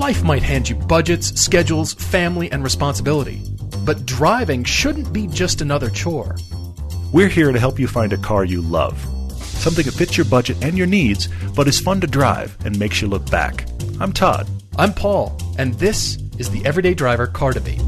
Life might hand you budgets, schedules, family, and responsibility. But driving shouldn't be just another chore. We're here to help you find a car you love. Something that fits your budget and your needs, but is fun to drive and makes you look back. I'm Todd. I'm Paul, and this is the Everyday Driver Car Debate.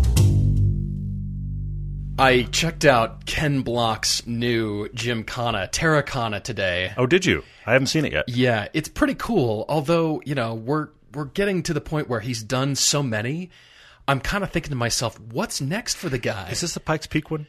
I checked out Ken Block's new Gymkhana, Terrakhana today. Oh, did you? I haven't seen it yet. Yeah, it's pretty cool. Although you know we're we're getting to the point where he's done so many. I'm kind of thinking to myself, what's next for the guy? Is this the Pikes Peak one?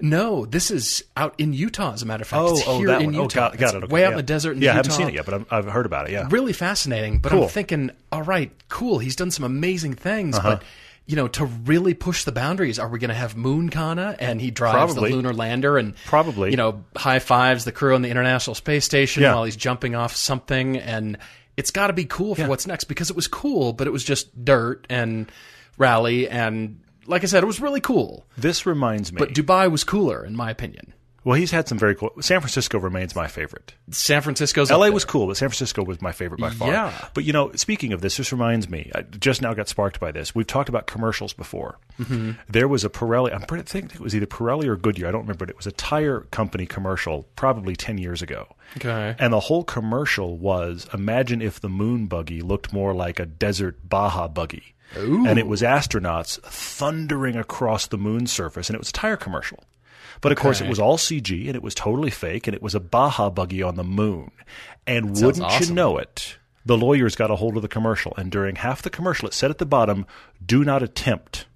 No, this is out in Utah. As a matter of fact, Oh, it's oh, here in one. Oh, Utah. got, got it. Okay, way out yeah. in the desert. In Utah. yeah, I haven't seen it yet, but I'm, I've heard about it. Yeah. Really fascinating. But Cool. I'm thinking, all right, cool. He's done some amazing things, Uh-huh. but you know, to really push the boundaries, are we going to have Moon Kana and he drives Probably. the lunar lander and Probably. you know, high fives the crew on the International Space Station Yeah. while he's jumping off something, and it's got to be cool for Yeah. what's next because it was cool, but it was just dirt and rally and. Like I said, it was really cool, This reminds me. but Dubai was cooler, in my opinion. Well, he's had some very cool. San Francisco remains my favorite. San Francisco's LA was cool, but San Francisco was my favorite by far. Yeah. But you know, speaking of this, this reminds me. I just now got sparked by this. We've talked about commercials before. Mm-hmm. There was a Pirelli. I'm pretty, think it was either Pirelli or Goodyear. I don't remember. But it was a tire company commercial, probably ten years ago. Okay. And the whole commercial was: imagine if the moon buggy looked more like a desert Baja buggy. Ooh. And it was astronauts thundering across the moon surface, and it was a tire commercial. But of course, it was all CG, and it was totally fake, and it was a Baja buggy on the moon. And sounds wouldn't you know it, the lawyers got a hold of the commercial, and during half the commercial, it said at the bottom, "Do not attempt."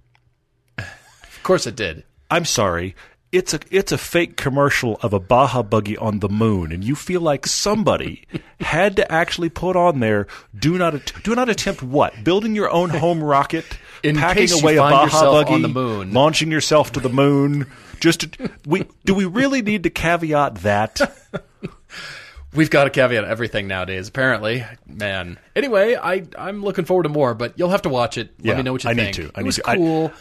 Of course it did. I'm sorry. It's a it's a fake commercial of a Baja buggy on the moon, and you feel like somebody had to actually put on there. Do not do not attempt what building your own home rocket, In packing away a Baja buggy on the moon. launching yourself to the moon. Just to, we do we really need to caveat that? We've got to caveat everything nowadays, apparently. Man. Anyway, I I'm looking forward to more, but you'll have to watch it. Yeah, Let me know what you I need to. I it need was to. I- cool.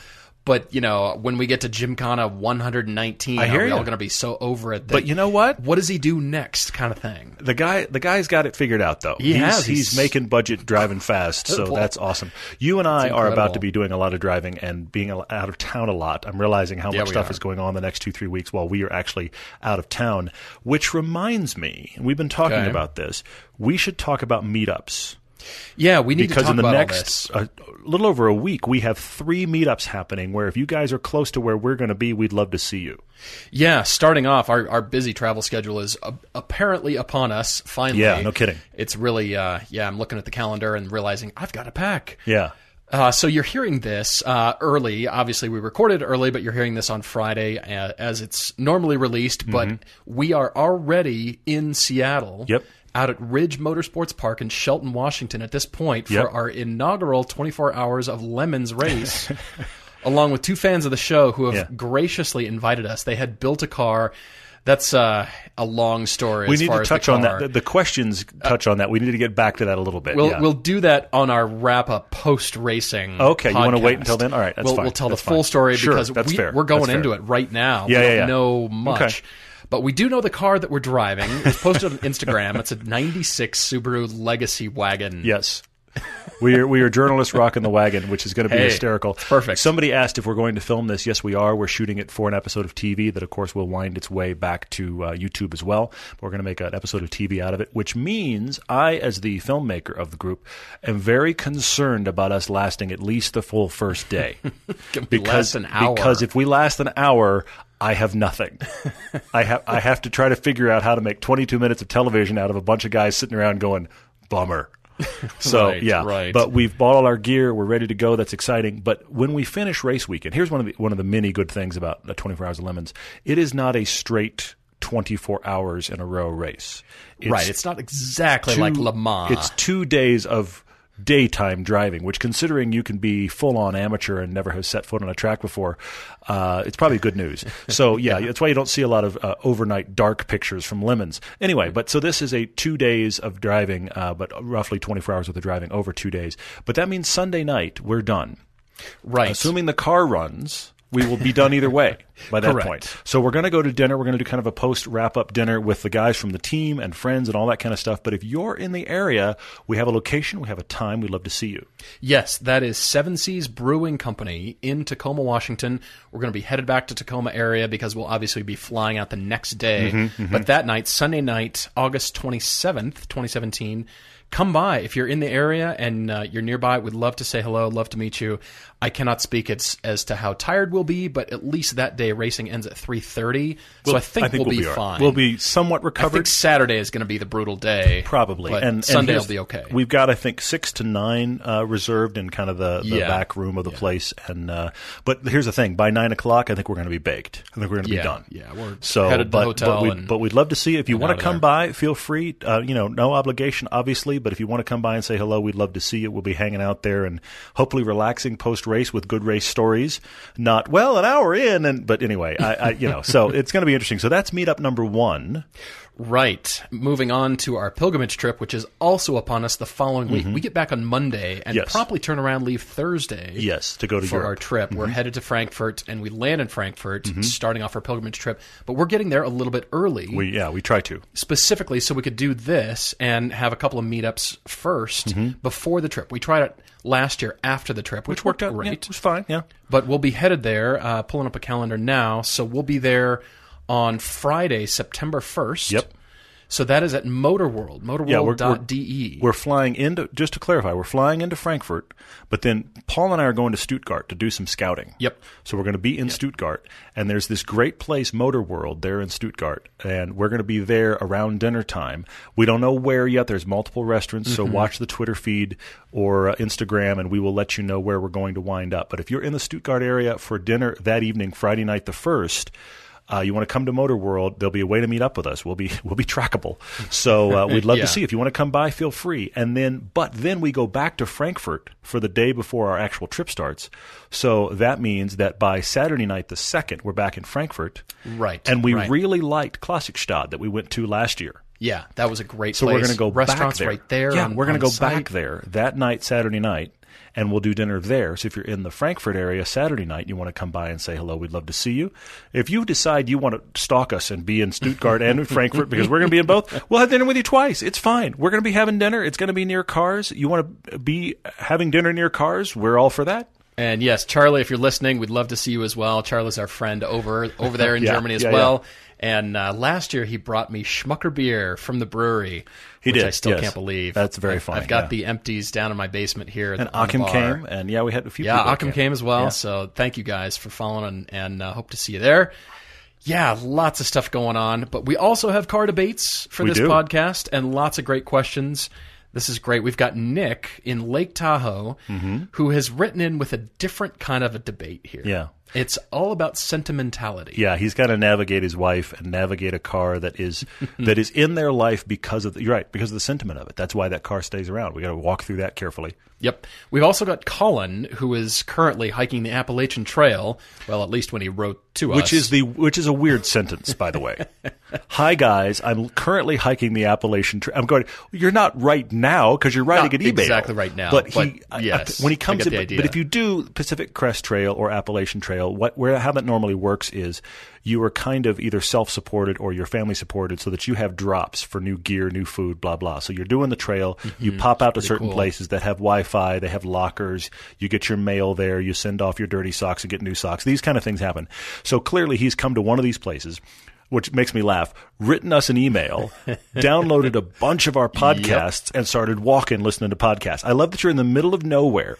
But you know, when we get to Gymkhana 119, I hear are we all going to be so over it? That, But you know what? What does he do next? Kind of thing. The guy, the guy's got it figured out, though. He he's, has. He's, He's- making budget, driving fast, so that's awesome. You and I are about to be doing a lot of driving and being out of town a lot. I'm realizing how Yeah, much stuff are. is going on the next two, three weeks while we are actually out of town. Which reminds me, and we've been talking Okay. about this. We should talk about meetups Yeah, we need because to talk in the next this. Uh, little over a week, we have three meetups happening. Where if you guys are close to where we're going to be, we'd love to see you. Yeah, starting off, our, our busy travel schedule is uh, apparently upon us. Finally, Yeah, no kidding. It's really, uh, yeah. I'm looking at the calendar and realizing I've got to pack. Yeah. Uh, so you're hearing this uh, early. Obviously, we recorded early, but you're hearing this on Friday uh, as it's normally released. But we are already in Seattle. Mm-hmm. Yep. Out at Ridge Motorsports Park in Shelton, Washington, at this point Yep. for our inaugural 24 hours of Lemons race, along with two fans of the show who have Yeah. graciously invited us. They had built a car. That's uh, a long story. We as need to touch on that. The, the questions touch on that. We need to get back to that a little bit. We'll yeah. we'll do that on our wrap up post racing. Okay, you wanna wait until then? All right, that's we'll, fine. We'll tell That's the full story Sure, because that's we, fair. we're going That's fair. into it right now. Yeah, we yeah, don't yeah. know much. Okay. But we do know the car that we're driving. It's posted on Instagram. It's a '96 Subaru Legacy wagon. Yes. We are, we are journalists rocking the wagon, which is going to be Hey, hysterical. perfect. Somebody asked if we're going to film this. Yes, we are. We're shooting it for an episode of TV that, of course, will wind its way back to uh, YouTube as well. We're going to make an episode of TV out of it, which means I, as the filmmaker of the group, am very concerned about us lasting at least the full first day. Because last an hour. because if we last an hour, I have nothing. I have I have to try to figure out how to make 22 minutes of television out of a bunch of guys sitting around going bummer. So Right, yeah, right. but we've bought all our gear. We're ready to go. That's exciting. But when we finish race weekend, here's one of the one of the many good things about the 24 Hours of Lemons. It is not a straight 24 hours in a row race. It's right. It's not exactly two- like Le Mans. It's two days of daytime driving, which, considering you can be full on amateur and never have set foot on a track before, uh, it's probably good news. So, yeah, that's why you don't see a lot of uh, overnight dark pictures from Lemons. Anyway, but so this is a two days of driving, uh, but roughly 24 hours worth of driving over two days. But that means Sunday night, we're done. right. Assuming the car runs, we will be done either way by that Correct. point. So we're going to go to dinner. We're going to do kind of a post wrap up dinner with the guys from the team and friends and all that kind of stuff. But if you're in the area, we have a location, we have a time. We'd love to see you. Yes, that is Seven Seas Brewing Company in Tacoma, Washington. We're going to be headed back to Tacoma area because we'll obviously be flying out the next day. Mm-hmm, But that night, Sunday night, August 27th, 2017, come by. If you're in the area and uh, you're nearby, we'd love to say hello, love to meet you. I cannot speak as, as to how tired we'll be, but at least that day racing ends at 3.30. So I think, we'll, be, all right. fine. We'll be somewhat I recovered. think Saturday is going to be the brutal day. Probably, But and, and Sunday will be okay. We've got, I think, six to nine uh, reserved in kind of the, the Yeah. back room of the place. And uh, but here's the thing: by nine o'clock, I think we're going to be baked. I think we're going to Yeah, be done. yeah, we're so headed to the but, hotel But we'd, and- but we'd love to see you. if you want to come there. by. Feel free. Uh, you know, no obligation, obviously. But if you want to come by and say hello, we'd love to see you. We'll be hanging out there and hopefully relaxing post race with good race stories. Not well, an hour in, and but anyway, I, I you know, so it's going to be interesting. So that's meetup number one. Right. Moving on to our pilgrimage trip, which is also upon us the following week. We get back on Monday and Mm-hmm. Yes. promptly turn around, leave Thursday. Yes, to go to for our Europe. Mm-hmm. trip. We're headed to Frankfurt and we land in Frankfurt, starting off our pilgrimage trip. But we're getting there a little bit early, We yeah, we try to. specifically so we could do this and have a couple of meetups 1st before the trip. We tried it last year after the trip, which, worked, out great. Yeah, it was fine. Yeah. But we'll be headed there, uh, pulling up a calendar now. So we'll be there on Friday, September 1st. Yep. So that is at Motor World, Yeah, we're, motorworld.de. we're, we're flying into just to clarify, we're flying into Frankfurt, but then Paul and I are going to Stuttgart to do some scouting. Yep. So we're going to be in Stuttgart, and there's this great place, Motor World, there in Stuttgart, and we're going to be there around dinner time. We don't know where yet. There's multiple restaurants, so watch the Twitter feed or uh, Instagram, and we will let you know where we're going to wind up. But if you're in the Stuttgart area for dinner that evening, Friday night the first. Uh, you want to come to Motor World? There'll be a way to meet up with us. We'll be we'll be trackable. So uh, we'd love Yeah. to see if you want to come by. Feel free. And then, but then we go back to Frankfurt for the day before our actual trip starts. So that means that by Saturday night, the second, we're back in Frankfurt. Right, And we right. really liked Klassikstadt that we went to last year. yeah, that was a great So place. we're going to go Restaurants back there. right there. Yeah, on- we're going to go site. back there that night, Saturday night, and we'll do dinner there. So if you're in the Frankfurt area Saturday night, you want to come by and say hello. We'd love to see you. If you decide you want to stalk us and be in Stuttgart and in Frankfurt because we're going to be in both, we'll have dinner with you twice. It's fine. We're going to be having dinner. It's going to be near cars. You want to be having dinner near cars? We're all for that. And yes, Charlie, if you're listening, we'd love to see you as well. Charlie's our friend over over there in Yeah, Germany as yeah, well. And uh, last year he brought me Schmucker beer from the brewery. He which did, I still yes. can't believe. That's very funny, I've got yeah. the empties down in my basement here. And Akim came, and yeah, we had a few. Yeah, Akim came as well. Yeah. So thank you guys for following and, and uh, hope to see you there. Yeah, lots of stuff going on, but we also have car debates for We this do. podcast and lots of great questions. This is great. We've got Nick in Lake Tahoe who has written in with a different kind of a debate here. Mm-hmm. Yeah. It's all about sentimentality. Yeah, he's got to navigate his wife and navigate a car that is that is in their life because of the, you're right because of the sentiment of it. That's why that car stays around. We got to walk through that carefully. Yep. We've also got Colin, who is currently hiking the Appalachian Trail. Well, at least when he wrote to us. Which is the which is a weird sentence, by the way. Hi guys, I'm currently hiking the Appalachian Trail. I'm going. You're not right now because you're writing Not an eBay. exactly right now, but but he I- I- yes, when he comes in, but- but if you do Pacific Crest Trail or Appalachian Trail, what where how that normally works is you are kind of either self-supported or you're family supported, so that you have drops for new gear, new food, blah blah. So you're doing the trail. Mm-hmm. You pop out to certain cool. places that have Wi-Fi, they have lockers. You get your mail there. You send off your dirty socks and get new socks. These kind of things happen. So clearly, he's come to one of these places. Which makes me laugh. Written us an email, downloaded a bunch of our podcasts, and started walking listening to podcasts. I love that you're in the middle of nowhere,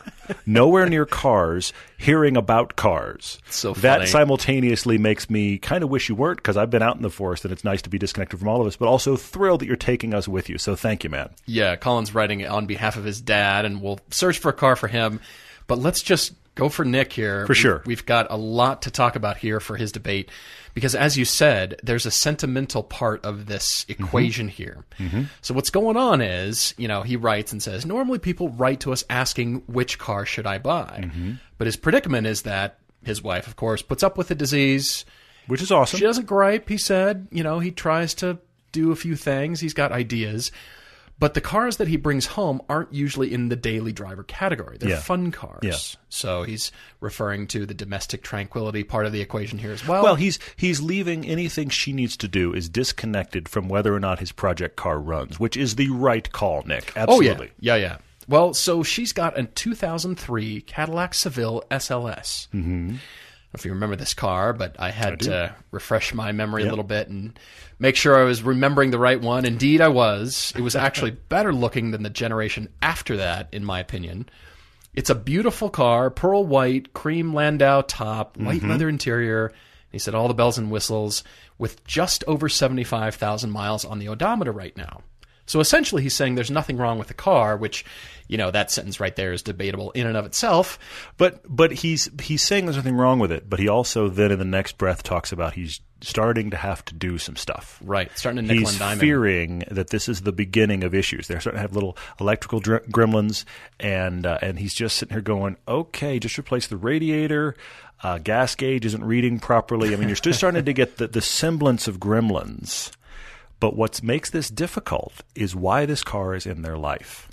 nowhere near cars, hearing about cars. So that simultaneously makes me kind of wish you weren't because I've been out in the forest and it's nice to be disconnected from all of us, but also thrilled that you're taking us with you. So thank you, man. Yeah, Colin's writing on behalf of his dad, and we'll search for a car for him. But let's just go for Nick here. For sure. We've got a lot to talk about here for his debate. Because as you said, there's a sentimental part of this Mm-hmm. equation here. So what's going on is, you know, he writes and says, normally people write to us asking, which car should I buy? Mm-hmm. But his predicament is that his wife, of course, puts up with the disease. Which is awesome. She doesn't gripe, he said. You know, he tries to do a few things. He's got ideas. But the cars that he brings home aren't usually in the daily driver category. They're Yeah. fun cars. Yeah. So he's referring to the domestic tranquility part of the equation here as well. Well, he's he's leaving anything she needs to do is disconnected from whether or not his project car runs, which is the right call, Nick. oh Absolutely. yeah, yeah, yeah. Well, so she's got a 2003 Cadillac Seville SLS. Mm-hmm. If you remember this car, but I had to refresh my memory a little bit and make sure I was remembering the right one. Indeed, I was. It was actually better looking than the generation after that, in my opinion. It's a beautiful car, pearl white, cream Landau top, white mm-hmm. leather interior. He said all the bells and whistles with just over 75,000 miles on the odometer right now. So essentially, he's saying there's nothing wrong with the car, which, you know, that sentence right there is debatable in and of itself. But but he's he's saying there's nothing wrong with it, but he also then in the next breath talks about he's starting to have to do some stuff. Right, starting to nickel He's and dime. fearing that this is the beginning of issues. They're starting to have little electrical dr- gremlins, and uh, and he's just sitting here going, "Okay, just replace the radiator. Uh, gas gauge isn't reading properly. I mean, you're still starting to get the, the semblance of gremlins." But what makes this difficult is why this car is in their life.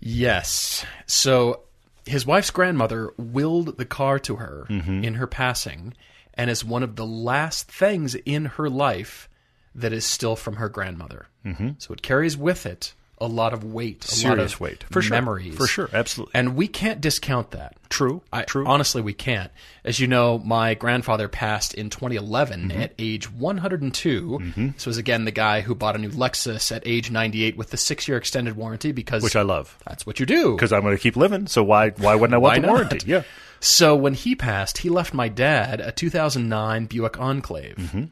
Yes. So his wife's grandmother willed the car to her Mm-hmm. in her passing and is one of the last things in her life that is still from her grandmother. Mm-hmm. So it carries with it a lot of weight, a lot Serious of weight. For sure. memories. For sure. Absolutely. And we can't discount that. True. I, True. Honestly, we can't. As you know, my grandfather passed in 2011 Mm-hmm. at age 102. This was again the guy who bought a new Lexus at age 98 with the six-year extended warranty because Which I love. that's what you do. Because I'm going to keep living, so why why wouldn't I want the warranty? Yeah. So when he passed, he left my dad a 2009 Buick Enclave. Mm-hmm.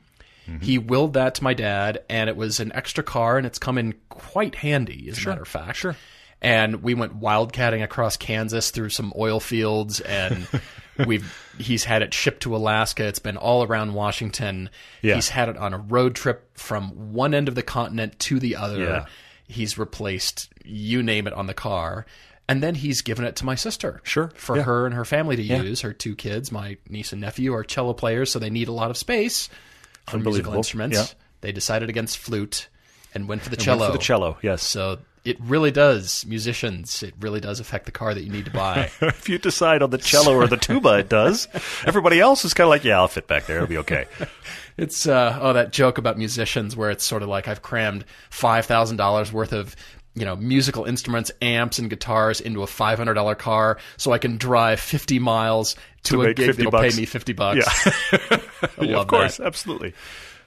He willed that to my dad, and it was an extra car, and it's come in quite handy, as a matter of fact. Sure. And we went wildcatting across Kansas through some oil fields, and we've he's had it shipped to Alaska. It's been all around Washington. Yeah. He's had it on a road trip from one end of the continent to the other. Yeah. He's replaced you name it on the car. And then he's given it to my sister. Sure. For Yeah. her and her family to use. Her two kids, my niece and nephew, are cello players, so they need a lot of space for musical Unbelievable. instruments. Yeah. They decided against flute and went for the Went cello. for the cello, yes. So it really does, musicians, it really does affect the car that you need to buy. if you decide on the cello or the tuba, it does. Everybody else is kind of like, yeah, I'll fit back there. It'll be okay. It's uh, oh that joke about musicians where it's sort of like I've crammed five thousand dollars worth of you know musical instruments, amps, and guitars into a five hundred dollar car, so I can drive fifty miles to, To a make gig 50 that'll bucks. pay me fifty bucks. Yeah. Yeah, of course, that. absolutely.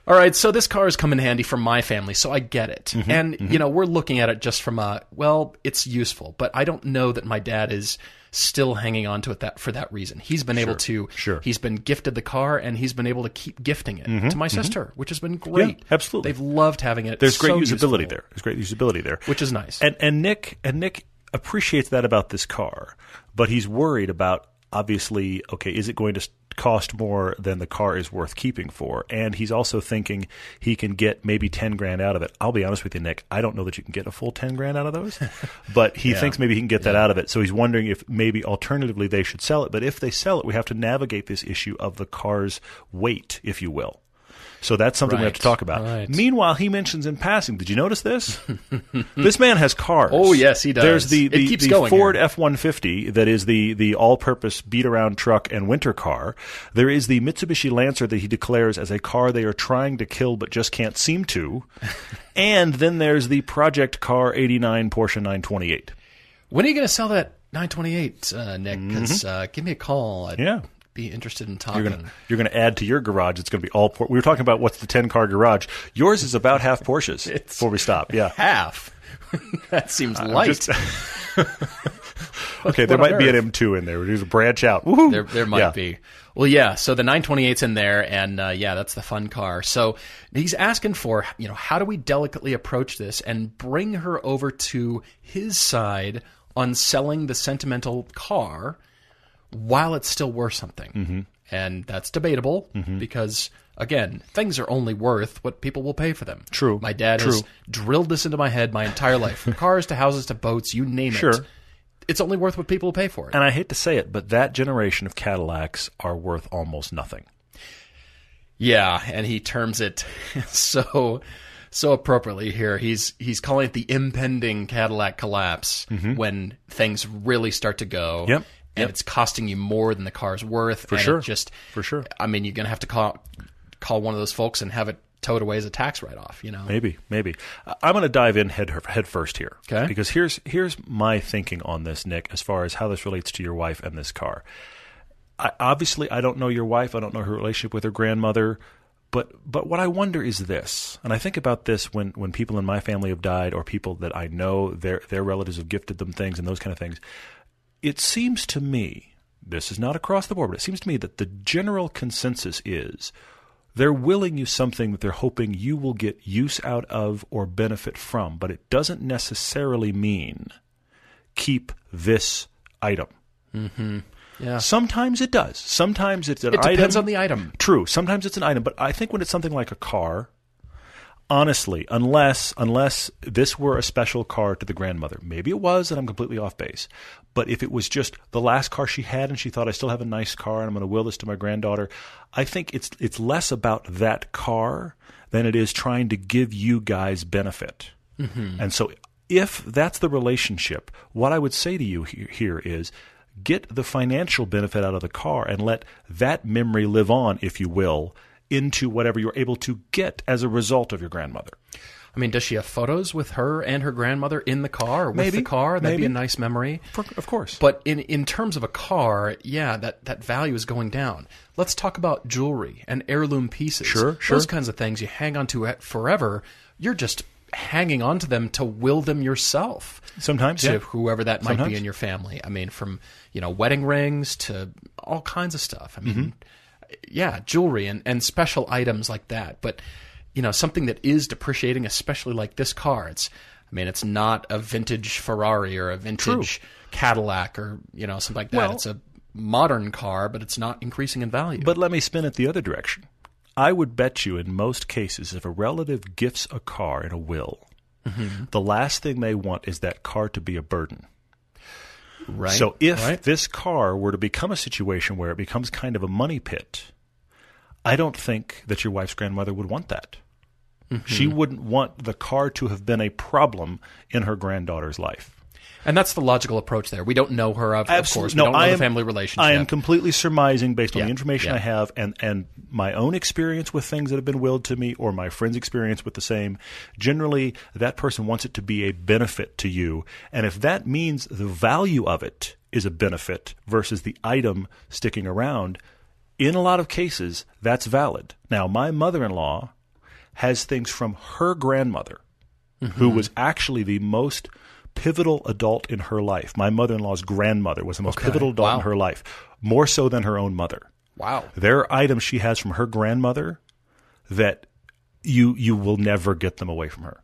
All right, so this car has come in handy for my family, so I get it. Mm-hmm, and you know, we're looking at it just from a well, it's useful, but I don't know that my dad is still hanging on to it that for that reason. He's been able to sure. Mm-hmm, he's been gifted the car and he's been able to keep gifting it to my sister, which has been great. absolutely. They've loved having it. There's great usability useful, there. There's great usability there. Which is nice. And and Nick and Nick appreciates that about this car, but he's worried about obviously, okay, is it going to cost more than the car is worth keeping for? And he's also thinking he can get maybe 10 grand out of it. I'll be honest with you, Nick, I don't know that you can get a full 10 grand out of those, but he thinks maybe he can get that out of it. So he's wondering if maybe alternatively they should sell it. But if they sell it, we have to navigate this issue of the car's weight, if you will. So that's something we have to talk about. right. Meanwhile, he mentions in passing. Did you notice this? this man has cars. Oh, yes, he does. There's the, It the, keeps the going Ford. F one fifty that is the the all purpose beat around truck and winter car. There is the Mitsubishi Lancer that he declares as a car they are trying to kill but just can't seem to. and then there's the project car eighty nine Porsche nine twenty eight. when are you going to sell that 928, uh, Nick? Because uh, give me a call. Mm-hmm. Yeah. Be interested in talking. You're gonna you're gonna add to your garage. It's gonna be all. Por- we were talking about what's the ten car garage. Yours is about half Porsches. before we stop, yeah. half. that seems light. just- Okay, there might be an? M2 in there. There's a branch out. Woohoo! There, there might Yeah. be. Well, yeah. So the 928's in there, and uh, yeah, that's the fun car. So he's asking for, you know, how do we delicately approach this and bring her over to his side on selling the sentimental car while it's still worth something? Mm-hmm. And that's debatable because, again, things are only worth what people will pay for them. True. My dad has drilled this into my head my entire life, from cars to houses to boats, you name it. Sure. It's only worth what people will pay for it. And I hate to say it, but that generation of Cadillacs are worth almost nothing. Yeah, and he terms it so so appropriately here. He's he's calling it the impending Cadillac collapse when things really start to go. Mm-hmm. Yep. And Yep. it's costing you more than the car's worth. For sure. just For sure. I mean, you're gonna have to call call one of those folks and have it towed away as a tax write off. You know. Maybe, maybe. I'm going to dive in head head first here. Okay. Because here's here's my thinking on this, Nick, as far as how this relates to your wife and this car. I, obviously, I don't know your wife. I don't know her relationship with her grandmother. But but what I wonder is this, and I think about this when, when people in my family have died, or people that I know their their relatives have gifted them things and those kind of things. It seems to me, this is not across the board, but it seems to me that the general consensus is they're willing you something that they're hoping you will get use out of or benefit from, but it doesn't necessarily mean keep this item. Mm-hmm. Yeah. Sometimes it does. Sometimes it's an It depends item. on the item. True. Sometimes it's an item, but I think when it's something like a car, honestly, unless unless this were a special car to the grandmother, maybe it was, and I'm completely off base. But if it was just the last car she had, and she thought I still have a nice car, and I'm going to will this to my granddaughter, I think it's it's less about that car than it is trying to give you guys benefit. Mm-hmm. And so, if that's the relationship, what I would say to you here is get the financial benefit out of the car and let that memory live on, if you will, into whatever you're able to get as a result of your grandmother. I mean, does she have photos with her and her grandmother in the car or with Maybe. the car? That'd be a nice memory. For, of course. But in in terms of a car, yeah, that, that value is going down. Let's talk about jewelry and heirloom pieces. Sure, sure. Those kinds of things you hang on to forever. You're just hanging on to them to will them yourself. Sometimes, to yeah. whoever that might Sometimes. be in your family. I mean, from you know wedding rings to all kinds of stuff. I mean, Mm-hmm. yeah, jewelry and and special items like that. But you know, something that is depreciating, especially like this car. It's I mean, it's not a vintage Ferrari or a vintage Cadillac or you know something like that. Well- it's a modern car, but it's not increasing in value. But let me spin it the other direction. I would bet you in most cases, if a relative gifts a car in a will, mm-hmm. the last thing they want is that car to be a burden. right. So if right? this car were to become a situation where it becomes kind of a money pit, I don't think that your wife's grandmother would want that. Mm-hmm. She wouldn't want the car to have been a problem in her granddaughter's life. and that's the logical approach there. We don't know her, of, of course. We No, don't know I the am, family relationship. I am completely surmising based on Yeah, the information yeah. I have and, and my own experience with things that have been willed to me or my friend's experience with the same. Generally, that person wants it to be a benefit to you. And if that means the value of it is a benefit versus the item sticking around, in a lot of cases, that's valid. Now, my mother in law has things from her grandmother Mm-hmm. who was actually the most pivotal adult in her life. My mother in law's grandmother was the most pivotal adult Wow. in her life, more so than her own mother. wow. There are items she has from her grandmother that you you will never get them away from her.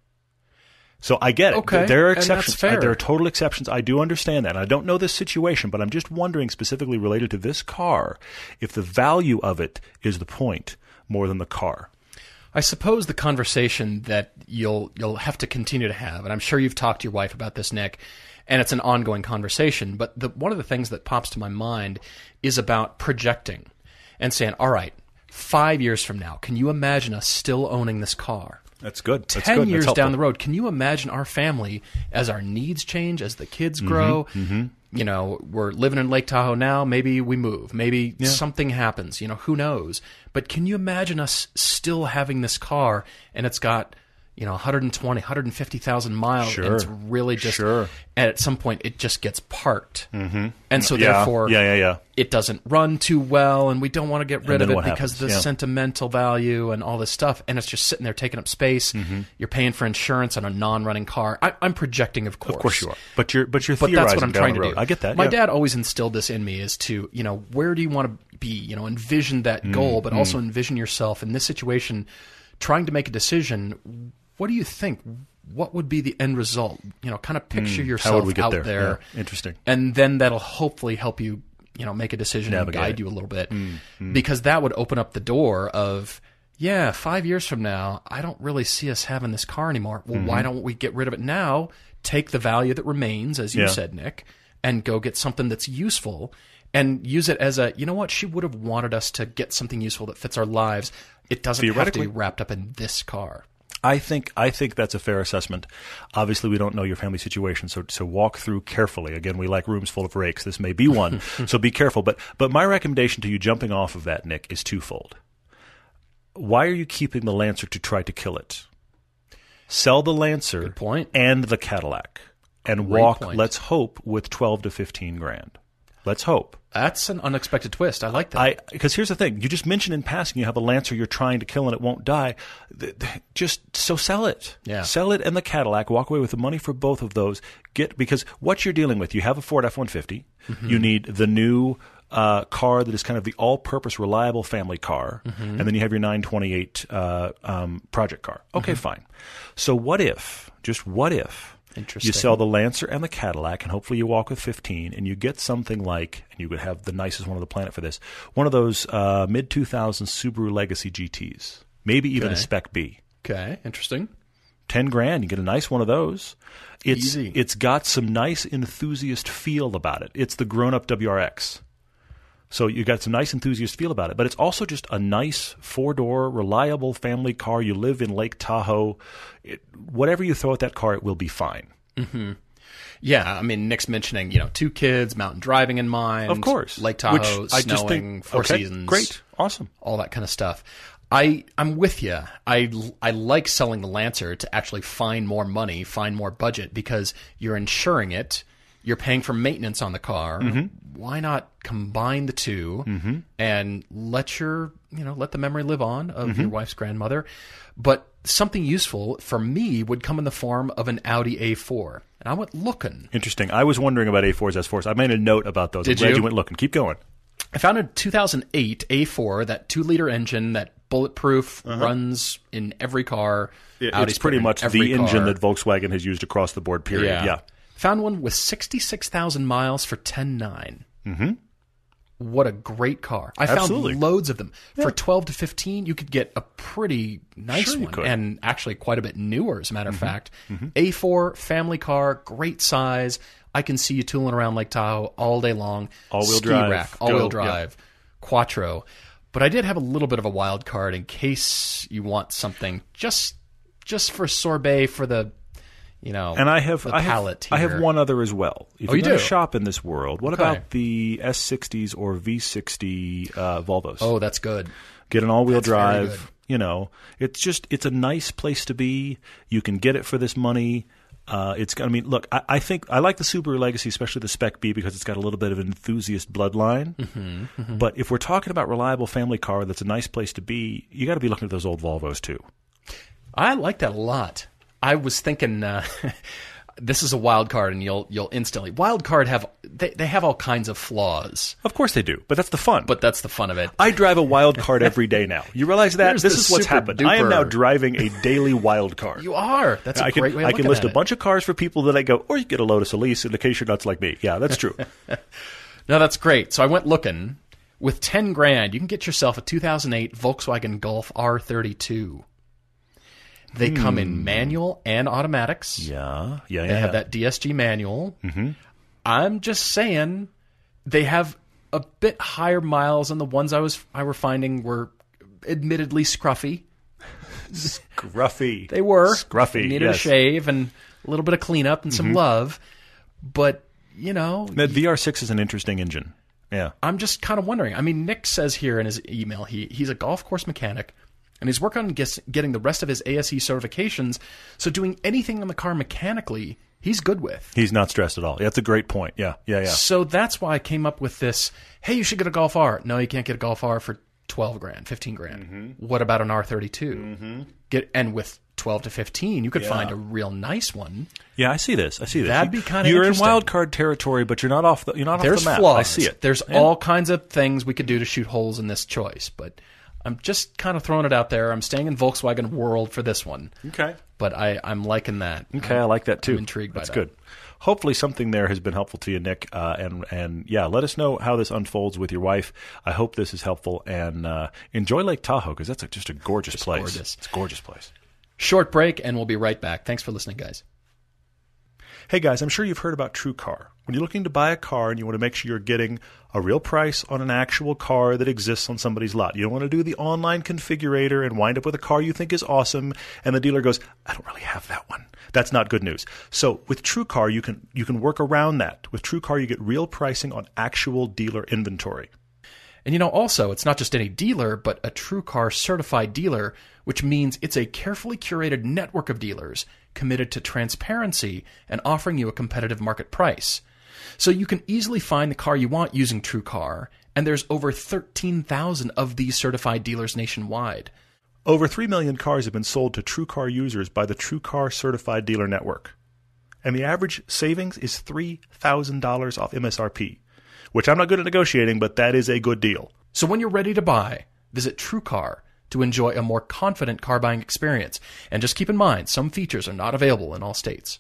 So I get it. Okay, There are exceptions. fair. There are total exceptions. I do understand that. And I don't know this situation, but I'm just wondering specifically related to this car if the value of it is the point more than the car. I suppose the conversation that you'll you'll have to continue to have, and I'm sure you've talked to your wife about this, Nick, and it's an ongoing conversation. But the, one of the things that pops to my mind is about projecting and saying, "All right, five years from now, can you imagine us still owning this car?" That's good. That's Ten good. years down the road, can you imagine our family as our needs change, as the kids Mm-hmm, grow? You know, we're living in Lake Tahoe now. Maybe we move. Maybe something happens. You know, who knows? But can you imagine us still having this car and it's got you know 120, 150,000 miles, and Sure. it's really just Sure. and at some point it just gets parked, mm-hmm. and so Yeah. therefore Yeah, yeah, yeah. it doesn't run too well and we don't want to get rid of it because happens? of the Yeah. sentimental value and all this stuff and it's just sitting there taking up space Mm-hmm. you're paying for insurance on a non-running car I, i'm projecting of course Of course you are. But you're but you're but that's what i'm trying to do I get that. my dad always instilled this in me is to you know where do you want to be you know envision that Mm, goal but also envision yourself in this situation trying to make a decision what do you think? What would be the end result? You know kind of picture Mm, How yourself would we get out there? there. Yeah. Interesting. and then that'll hopefully help you you know make a decision Navigate and guide it. you a little bit. Hmm, hmm. Because that would open up the door of yeah five years from now i don't really see us having this car anymore. Well why mm-hmm. don't we get rid of it now? Take the value that remains as you Yeah. said nick and go get something that's useful and use it as a you know what? She would have wanted us to get something useful that fits our lives. It doesn't have to be wrapped up in this car I think I think that's a fair assessment. Obviously, we don't know your family situation, so so walk through carefully. Again, we like rooms full of rakes. This may be one, so be careful. But but my recommendation to you, jumping off of that, Nick, is twofold. Why are you keeping the Lancer to try to kill it? Sell the Lancer point. and the Cadillac, and Great walk. point. Let's hope with twelve to fifteen grand. Let's hope. That's an unexpected twist. I like that. Because here's the thing: you just mentioned in passing you have a lancer you're trying to kill and it won't die. Just so sell it, Yeah. sell it and the Cadillac. Walk away with the money for both of those. Get because what you're dealing with, you have a Ford F150. Mm-hmm. You need the new. Uh, car that is kind of the all-purpose, reliable family car, Mm-hmm. and then you have your 928 uh, um, project car. Mm-hmm. Okay, fine. So what if, just what if, Interesting. you sell the Lancer and the Cadillac, and hopefully you walk with 15, and you get something like, and you would have the nicest one on the planet for this, one of those uh, mid 2000s Subaru Legacy GTs, maybe even a Spec B. okay, interesting. 10 grand, you get a nice one of those. It's, Easy. It's got some nice enthusiast feel about it. It's the grown up WRX. So you got some nice enthusiast feel about it, but it's also just a nice four door, reliable family car. You live in Lake Tahoe. It, whatever you throw at that car, it will be fine. Mm-hmm. Yeah, I mean, Nick's mentioning you know two kids, mountain driving in mind, Of course. Lake Tahoe, Which I snowing, just think, Four okay, Seasons, Great. Awesome. all that kind of stuff. I I'm with you. I I like selling the Lancer to actually find more money, find more budget because you're insuring it, you're paying for maintenance on the car. Mm-hmm. Why not combine the 2 and let your you know let the memory live on of Mm-hmm. your wife's grandmother? But something useful for me would come in the form of an Audi A4, and I went looking. Interesting. I was wondering about A4s, S4s. I made a note about those. Did I'm glad you? you went looking. Keep going. I found a 2008 A4, that two liter engine, that bulletproof, runs in every car. It's pretty much the engine that Volkswagen has used across the board, period. Yeah. Yeah. Found one with 66,000 miles for 10.9. Mm-hmm. What a great car. I Absolutely. found loads of them. For 12 to 15, you could get a pretty nice Sure one. Mm-hmm. and actually quite a bit newer as a matter of fact. A4 family car, great size. I can see you tooling around Lake Tahoe all day long. All-wheel Ski drive. rack, all-wheel Yep. drive, Quattro. But I did have a little bit of a wild card in case you want something just just for sorbet for the you know And I have, I have, I have one other as well. If Oh, you're you do? shop in this world, what Okay. about the S60s or V60 uh, Volvos? Oh, that's good. Get an all-wheel That's drive. You know, it's just it's a nice place to be. You can get it for this money. Uh, it's. I mean, look, I, I think I like the Subaru Legacy, especially the Spec B, because it's got a little bit of an enthusiast bloodline. Mm-hmm, But if we're talking about reliable family car, that's a nice place to be. You got to be looking at those old Volvos too. I like that a lot. I was thinking uh, this is a wild card, and you'll you'll instantly wild card have they, they have all kinds of flaws, Of course they do, but that's the fun. but that's the fun of it. I drive a wild card every day now. You realize that There's this is what's happened. I am now driving a daily wild card. you are. That's a I can great way. Of I can list a it. bunch of cars for people that I go, or you get a Lotus Elise in case you're nuts like me. Yeah, that's true. No, that's great. So I went looking. With ten grand, you can get yourself a 2008 Volkswagen Golf R32. They come in manual and automatics. yeah, yeah, They yeah. have that DSG manual. Mm-hmm. I'm just saying they have a bit higher miles than the ones I was I were finding were admittedly scruffy. Scruffy. They were Scruffy, Needed yes. a shave and a little bit of cleanup and some love, but you know, That VR6 is an interesting engine. Yeah. I'm just kind of wondering. I mean, Nick says here in his email he he's a golf course mechanic and he's working on gets, getting the rest of his ASE certifications. So doing anything on the car mechanically, he's good with. He's not stressed at all. That's a great point. Yeah, yeah, yeah. So that's why I came up with this. Hey, you should get a Golf R. No, you can't get a Golf R for twelve grand, fifteen grand. Mm-hmm. What about an R 32 Get and with twelve to fifteen, you could find a real nice one. Yeah, I see this. I see this. That'd be kinda You're in wild card territory, but you're not off the you're not There's off the map. flaws. I see it. There's all kinds of things we could do to shoot holes in this choice, but I'm just kind of throwing it out there. I'm staying in Volkswagen world for this one, Okay. but I I'm liking that. Okay, I like that too. I'm intrigued by That's that. good. Hopefully, something there has been helpful to you, Nick. Uh, and and yeah, let us know how this unfolds with your wife. I hope this is helpful. And uh, enjoy Lake Tahoe because that's a, just a gorgeous place. gorgeous. It's a gorgeous place. Short break, and we'll be right back. Thanks for listening, guys. Hey guys, I'm sure you've heard about TrueCar. When you're looking to buy a car and you want to make sure you're getting a real price on an actual car that exists on somebody's lot, you don't want to do the online configurator and wind up with a car you think is awesome and the dealer goes, "I don't really have that one." That's not good news. So with TrueCar, you can you can work around that. With TrueCar, you get real pricing on actual dealer inventory. And you know, also, it's not just any dealer, but a TrueCar certified dealer, which means it's a carefully curated network of dealers committed to transparency and offering you a competitive market price. So you can easily find the car you want using TrueCar, and there's over 13,000 of these certified dealers nationwide. Over 3 million cars have been sold to TrueCar users by the TrueCar Certified Dealer Network. And the average savings is $3,000 off MSRP, which I'm not good at negotiating, but that is a good deal. So when you're ready to buy, visit TrueCar to enjoy a more confident car buying experience. And just keep in mind, some features are not available in all states.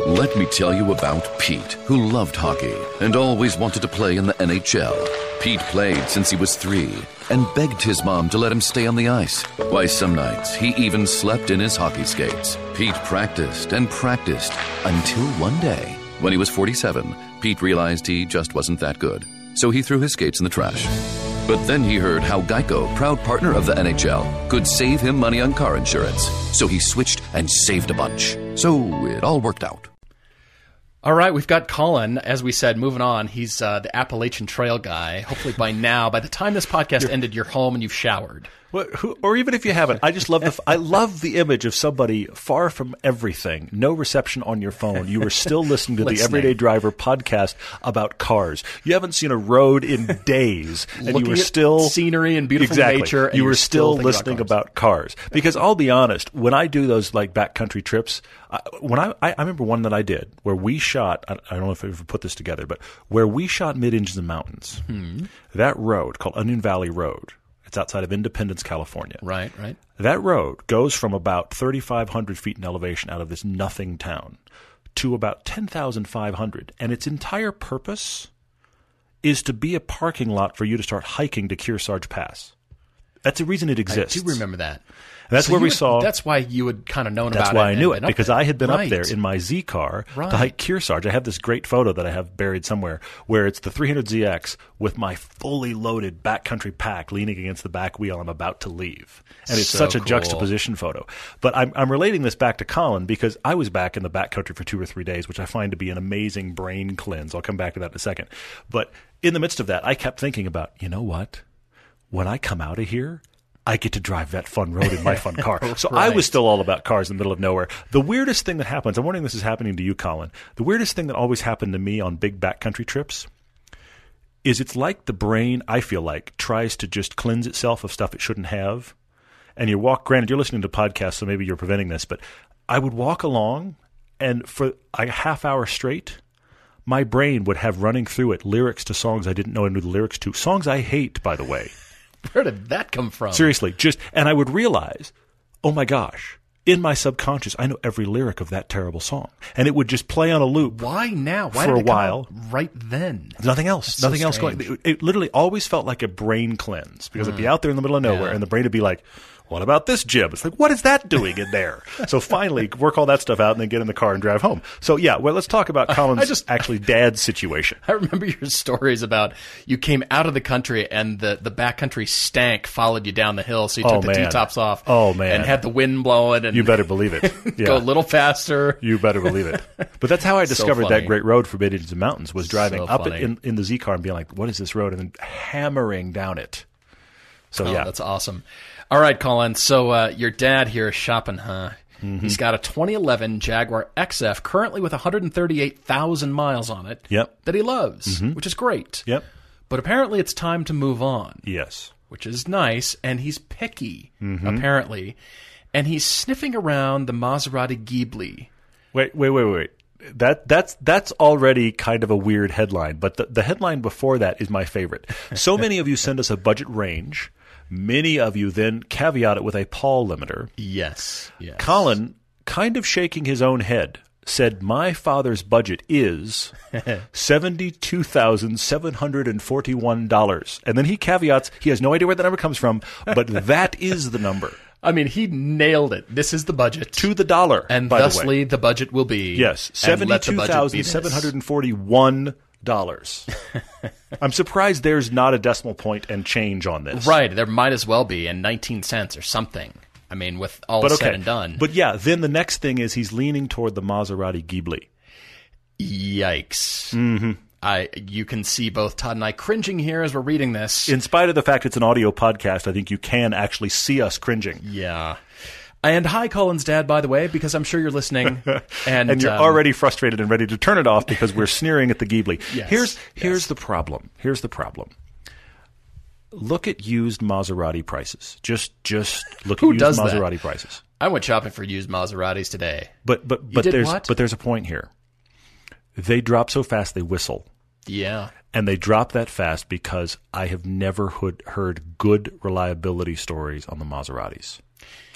Let me tell you about Pete, who loved hockey and always wanted to play in the NHL. Pete played since he was three and begged his mom to let him stay on the ice. Why, some nights he even slept in his hockey skates. Pete practiced and practiced until one day, when he was 47, Pete realized he just wasn't that good. So he threw his skates in the trash. But then he heard how Geico, proud partner of the NHL, could save him money on car insurance. So he switched and saved a bunch. So it all worked out. All right, we've got Colin. As we said, moving on. He's uh, the Appalachian Trail guy. Hopefully, by now, by the time this podcast ended, you're home and you've showered. Who, or even if you haven't, I just love the I love the image of somebody far from everything, no reception on your phone. You were still listening to the Everyday Driver podcast about cars. You haven't seen a road in days, and you were at still scenery and beautiful exactly. nature, and you were still still thinking about listening cars. about cars. Because I'll be honest, when I do those like backcountry trips, I, when I, I remember one that I did where we shot. I, I don't know if I ever put this together, but where we shot mid engines and mountains. Hmm. That road called Onion Valley Road. It's outside of Independence, California. Right, right. That road goes from about 3,500 feet in elevation out of this nothing town to about 10,500. And its entire purpose is to be a parking lot for you to start hiking to Kearsarge Pass. That's the reason it exists. I do remember that. And that's So where we would- saw. That's why you had kind of known about it. That's why. I knew it because. I had been Right. up there in my Z car Right. to hike Kearsarge. I have this great photo that I have buried somewhere where it's the 300ZX with my fully loaded backcountry pack leaning against the back wheel. I'm about to leave, and it's So such a cool. juxtaposition photo. But I'm, I'm relating this back to Colin because I was back in the backcountry for two or three days, which I find to be an amazing brain cleanse. I'll come back to that in a second. But in the midst of that, I kept thinking about, you know what? When I come out of here. I get to drive that fun road in my fun car. So I was still all about cars in the middle of nowhere. The weirdest thing that happens, I'm wondering if this is happening to you, Colin. The weirdest thing that always happened to me on big backcountry trips is it's like the brain, I feel like, tries to just cleanse itself of stuff it shouldn't have. And you walk, granted, you're listening to podcasts, so maybe you're preventing this, but I would walk along and for a half hour straight, my brain would have running through it lyrics to songs I didn't know I knew the lyrics to. Songs I hate, by the way. Where did that come from? Seriously, just and I would realize, oh my gosh, in my subconscious, I know every lyric of that terrible song, and it would just play on a loop. Why now? Why For did a while. right then? Nothing else. so Nothing else going. It, it literally always felt like a brain cleanse because it'd be mm. out there in the middle of nowhere, Yeah. and the brain would be like, "What about this jib?" It's like, "What is that doing in there?" so finally, work all that stuff out, and then get in the car and drive home. So yeah, well, let's talk about Colin's just- actually dad's situation. I remember your stories about you came out of the country and the, the backcountry stank followed you down the hill, so you Oh, took the man. T-tops off. Oh, man. And had the wind blowing and You better believe it. Yeah. go a little faster. You better believe it. But that's how I discovered funny. that great road for Mid and Mountains was driving So up in, in the Z car and being like, "What is this road?" and then hammering down it. So Oh, yeah, that's awesome. All right, Colin. So uh, your dad here is shopping, huh? Mm-hmm. He's got a 2011 Jaguar XF, currently with 138,000 miles on it. Yep. Mm-hmm. That he loves, which is great. Yep. But apparently, it's time to move on. yes. which is nice, and he's picky, Mm-hmm. apparently. And he's sniffing around the Maserati Ghibli. Wait, wait, wait, wait. That that's that's already kind of a weird headline, but the, the headline before that is my favorite. So many of you send us a budget range. Many of you then caveat it with a Paul limiter. Yes. yes. Colin kind of shaking his own head said, My father's budget is $72,741. And then he caveats, he has no idea where the number comes from, but that is the number. I mean, he nailed it. This is the budget. To the dollar. and by the way. thusly, the, budget will be. Yes, and let the budget be this. $72,741. I'm surprised there's not a decimal point and change on this. Right. There might as well be, and 19 cents or something. I mean, with all But okay. said and done. But yeah, then the next thing is he's leaning toward the Maserati Ghibli. Yikes. Mm-hmm. I, you can see both Todd and I cringing here as we're reading this. In spite of the fact it's an audio podcast, I think you can actually see us cringing. yeah. And hi, Colin's dad, by the way, because I'm sure you're listening. And, and you're um, already frustrated and ready to turn it off because we're sneering at the Ghibli. Yes, here's here's yes. the problem. Here's the problem. Look at used Maserati prices. Just just look Who at used does that? Maserati prices. I went shopping for used Maseratis today. But but but did there's what? but there's a point here. They drop so fast they whistle. Yeah. And they drop that fast because I have never heard, heard good reliability stories on the Maseratis.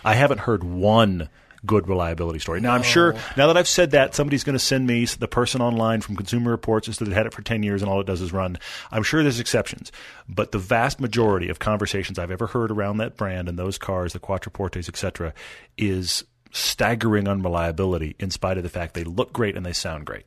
I haven't heard one good reliability story. Now, I'm sure, now that I've said that, somebody's going to send me the person online from Consumer Reports is that had it for 10 years and all it does is run. I'm sure there's exceptions. But the vast majority of conversations I've ever heard around that brand and those cars, the Quattroportes, et cetera, is staggering unreliability in spite of the fact they look great and they sound great.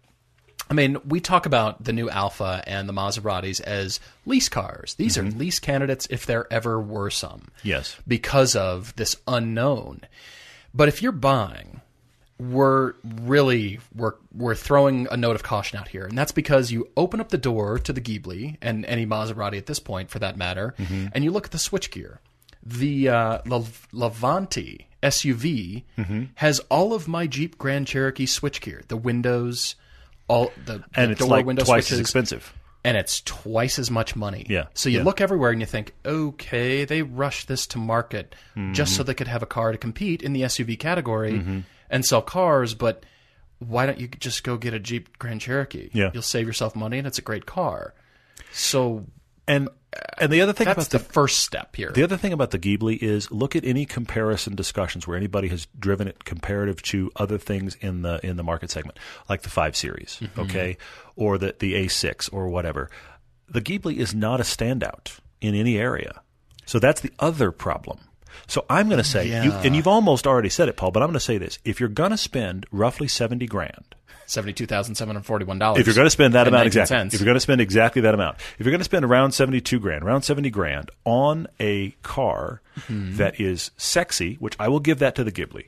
I mean, we talk about the new Alfa and the Maseratis as lease cars. These Mm-hmm. are lease candidates if there ever were some. Yes. Because of this unknown. But if you're buying, we're really we're we're throwing a note of caution out here, and that's because you open up the door to the Ghibli and any Maserati at this point, for that matter, Mm-hmm. and you look at the switchgear. The uh, Lev- Levante SUV Mm-hmm. has all of my Jeep Grand Cherokee switchgear, the windows, all the, And the it's door like window twice switches, as expensive. and it's twice as much money. Yeah, So you yeah. look everywhere and you think, okay, they rushed this to market Mm-hmm. just so they could have a car to compete in the SUV category and sell cars, but why don't you just go get a Jeep Grand Cherokee? Yeah. You'll save yourself money and it's a great car. So And and the other thing that's about the the first step here. The other thing about the Ghibli is look at any comparison discussions where anybody has driven it comparative to other things in the in the market segment, like the five series, Mm-hmm. okay, or the the A6 or whatever. The Ghibli is not a standout in any area, so that's the other problem. So I'm going to say, you, and you've almost already said it, Paul, but I'm going to say this: if you're going to spend roughly seventy grand, Seventy-two thousand seven hundred forty-one dollars. if you're going to spend that amount exactly, cents. if you're going to spend exactly that amount, if you're going to spend around seventy-two grand, around seventy grand on a car Mm-hmm. that is sexy, which I will give that to the Ghibli.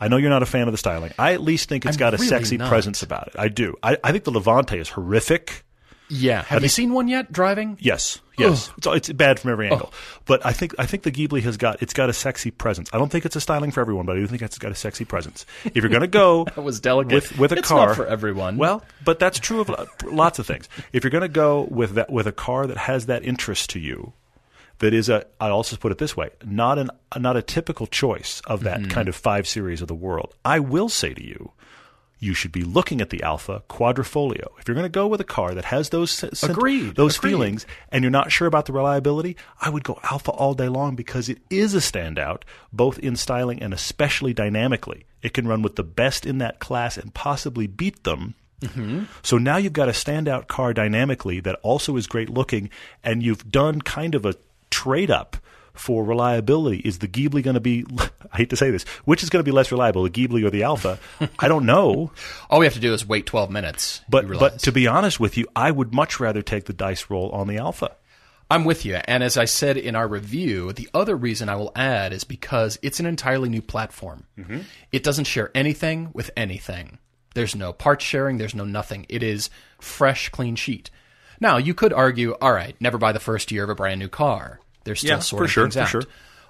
I know you're not a fan of the styling. I at least think it's I'm got a really sexy not. presence about it. I do. I, I think the Levante is horrific. Yeah, have you seen one yet driving? Yes, yes, it's, it's bad from every angle. But I think I think the Ghibli has got it's got a sexy presence. I don't think it's a styling for everyone, but I do think it's got a sexy presence. If you're going to go That was delicate. with with a It's car not for everyone. Well, but that's true of lots of things. If you're going to go with that with a car that has that interest to you, that is a I also put it this way, not an not a typical choice of that Mm-hmm. kind of five series of the world. I will say to you. You should be looking at the Alfa Quadrifoglio. If you're going to go with a car that has those Agreed, those agreed. feelings, and you're not sure about the reliability, I would go Alfa all day long because it is a standout, both in styling and especially dynamically. It can run with the best in that class and possibly beat them. Mm-hmm. So now you've got a standout car dynamically that also is great looking, and you've done kind of a trade up for reliability. Is the Ghibli going to be? I hate to say this, which is going to be less reliable, the Ghibli or the Alfa? I don't know. All we have to do is wait 12 minutes. But but to be honest with you, I would much rather take the dice roll on the Alfa. I'm with you. And as I said in our review, the other reason I will add is because it's an entirely new platform. Mm-hmm. It doesn't share anything with anything. There's no part sharing, there's no nothing. It is fresh, clean sheet. Now, you could argue, all right, never buy the first year of a brand new car. They're still Yeah, sorting sure, things for out. sure.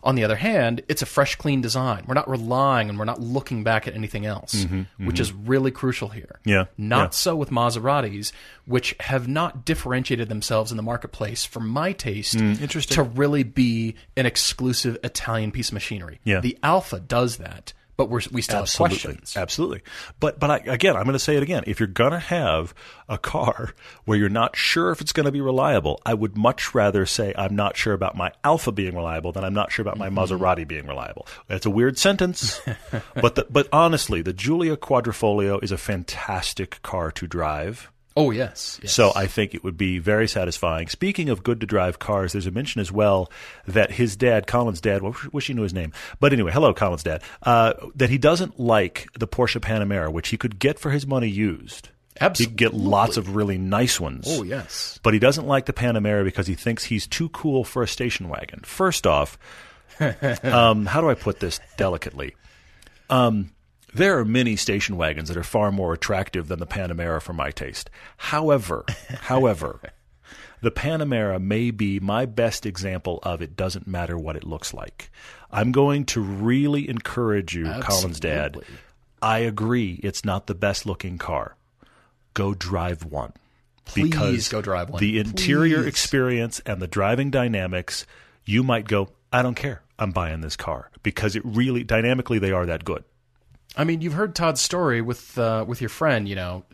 On the other hand, it's a fresh, clean design. We're not relying and we're not looking back at anything else, which is really crucial here. Mm-hmm, Yeah, Not yeah. so with Maseratis, which have not differentiated themselves in the marketplace, for my taste, Mm, interesting. to really be an exclusive Italian piece of machinery. Yeah. The Alfa does that, but we're, we still Absolutely, have questions. absolutely. But but I, again, I'm going to say it again. If you're going to have a car where you're not sure if it's going to be reliable, I would much rather say I'm not sure about my Alfa being reliable than I'm not sure about my Mm-hmm. Maserati being reliable. That's a weird sentence, but the, but honestly, the Giulia Quadrifoglio is a fantastic car to drive. Oh yes, yes. So I think it would be very satisfying. Speaking of good to drive cars, there's a mention as well that his dad, Colin's dad, well, wish he knew his name, but anyway, hello, Colin's dad, uh, that he doesn't like the Porsche Panamera, which he could get for his money used. He could get lots of really nice ones. Oh yes. But he doesn't like the Panamera because he thinks he's too cool for a station wagon. First off, um, how do I put this delicately? Um, there are many station wagons that are far more attractive than the Panamera for my taste. However, however, the Panamera may be my best example of it doesn't matter what it looks like. I'm going to really encourage you, Colin's dad. I agree it's not the best looking car. Go drive one. Please go drive one. The interior Please. experience and the driving dynamics, you might go, I don't care. I'm buying this car because it really dynamically they are that good. I mean, you've heard Todd's story with uh, with your friend. You know,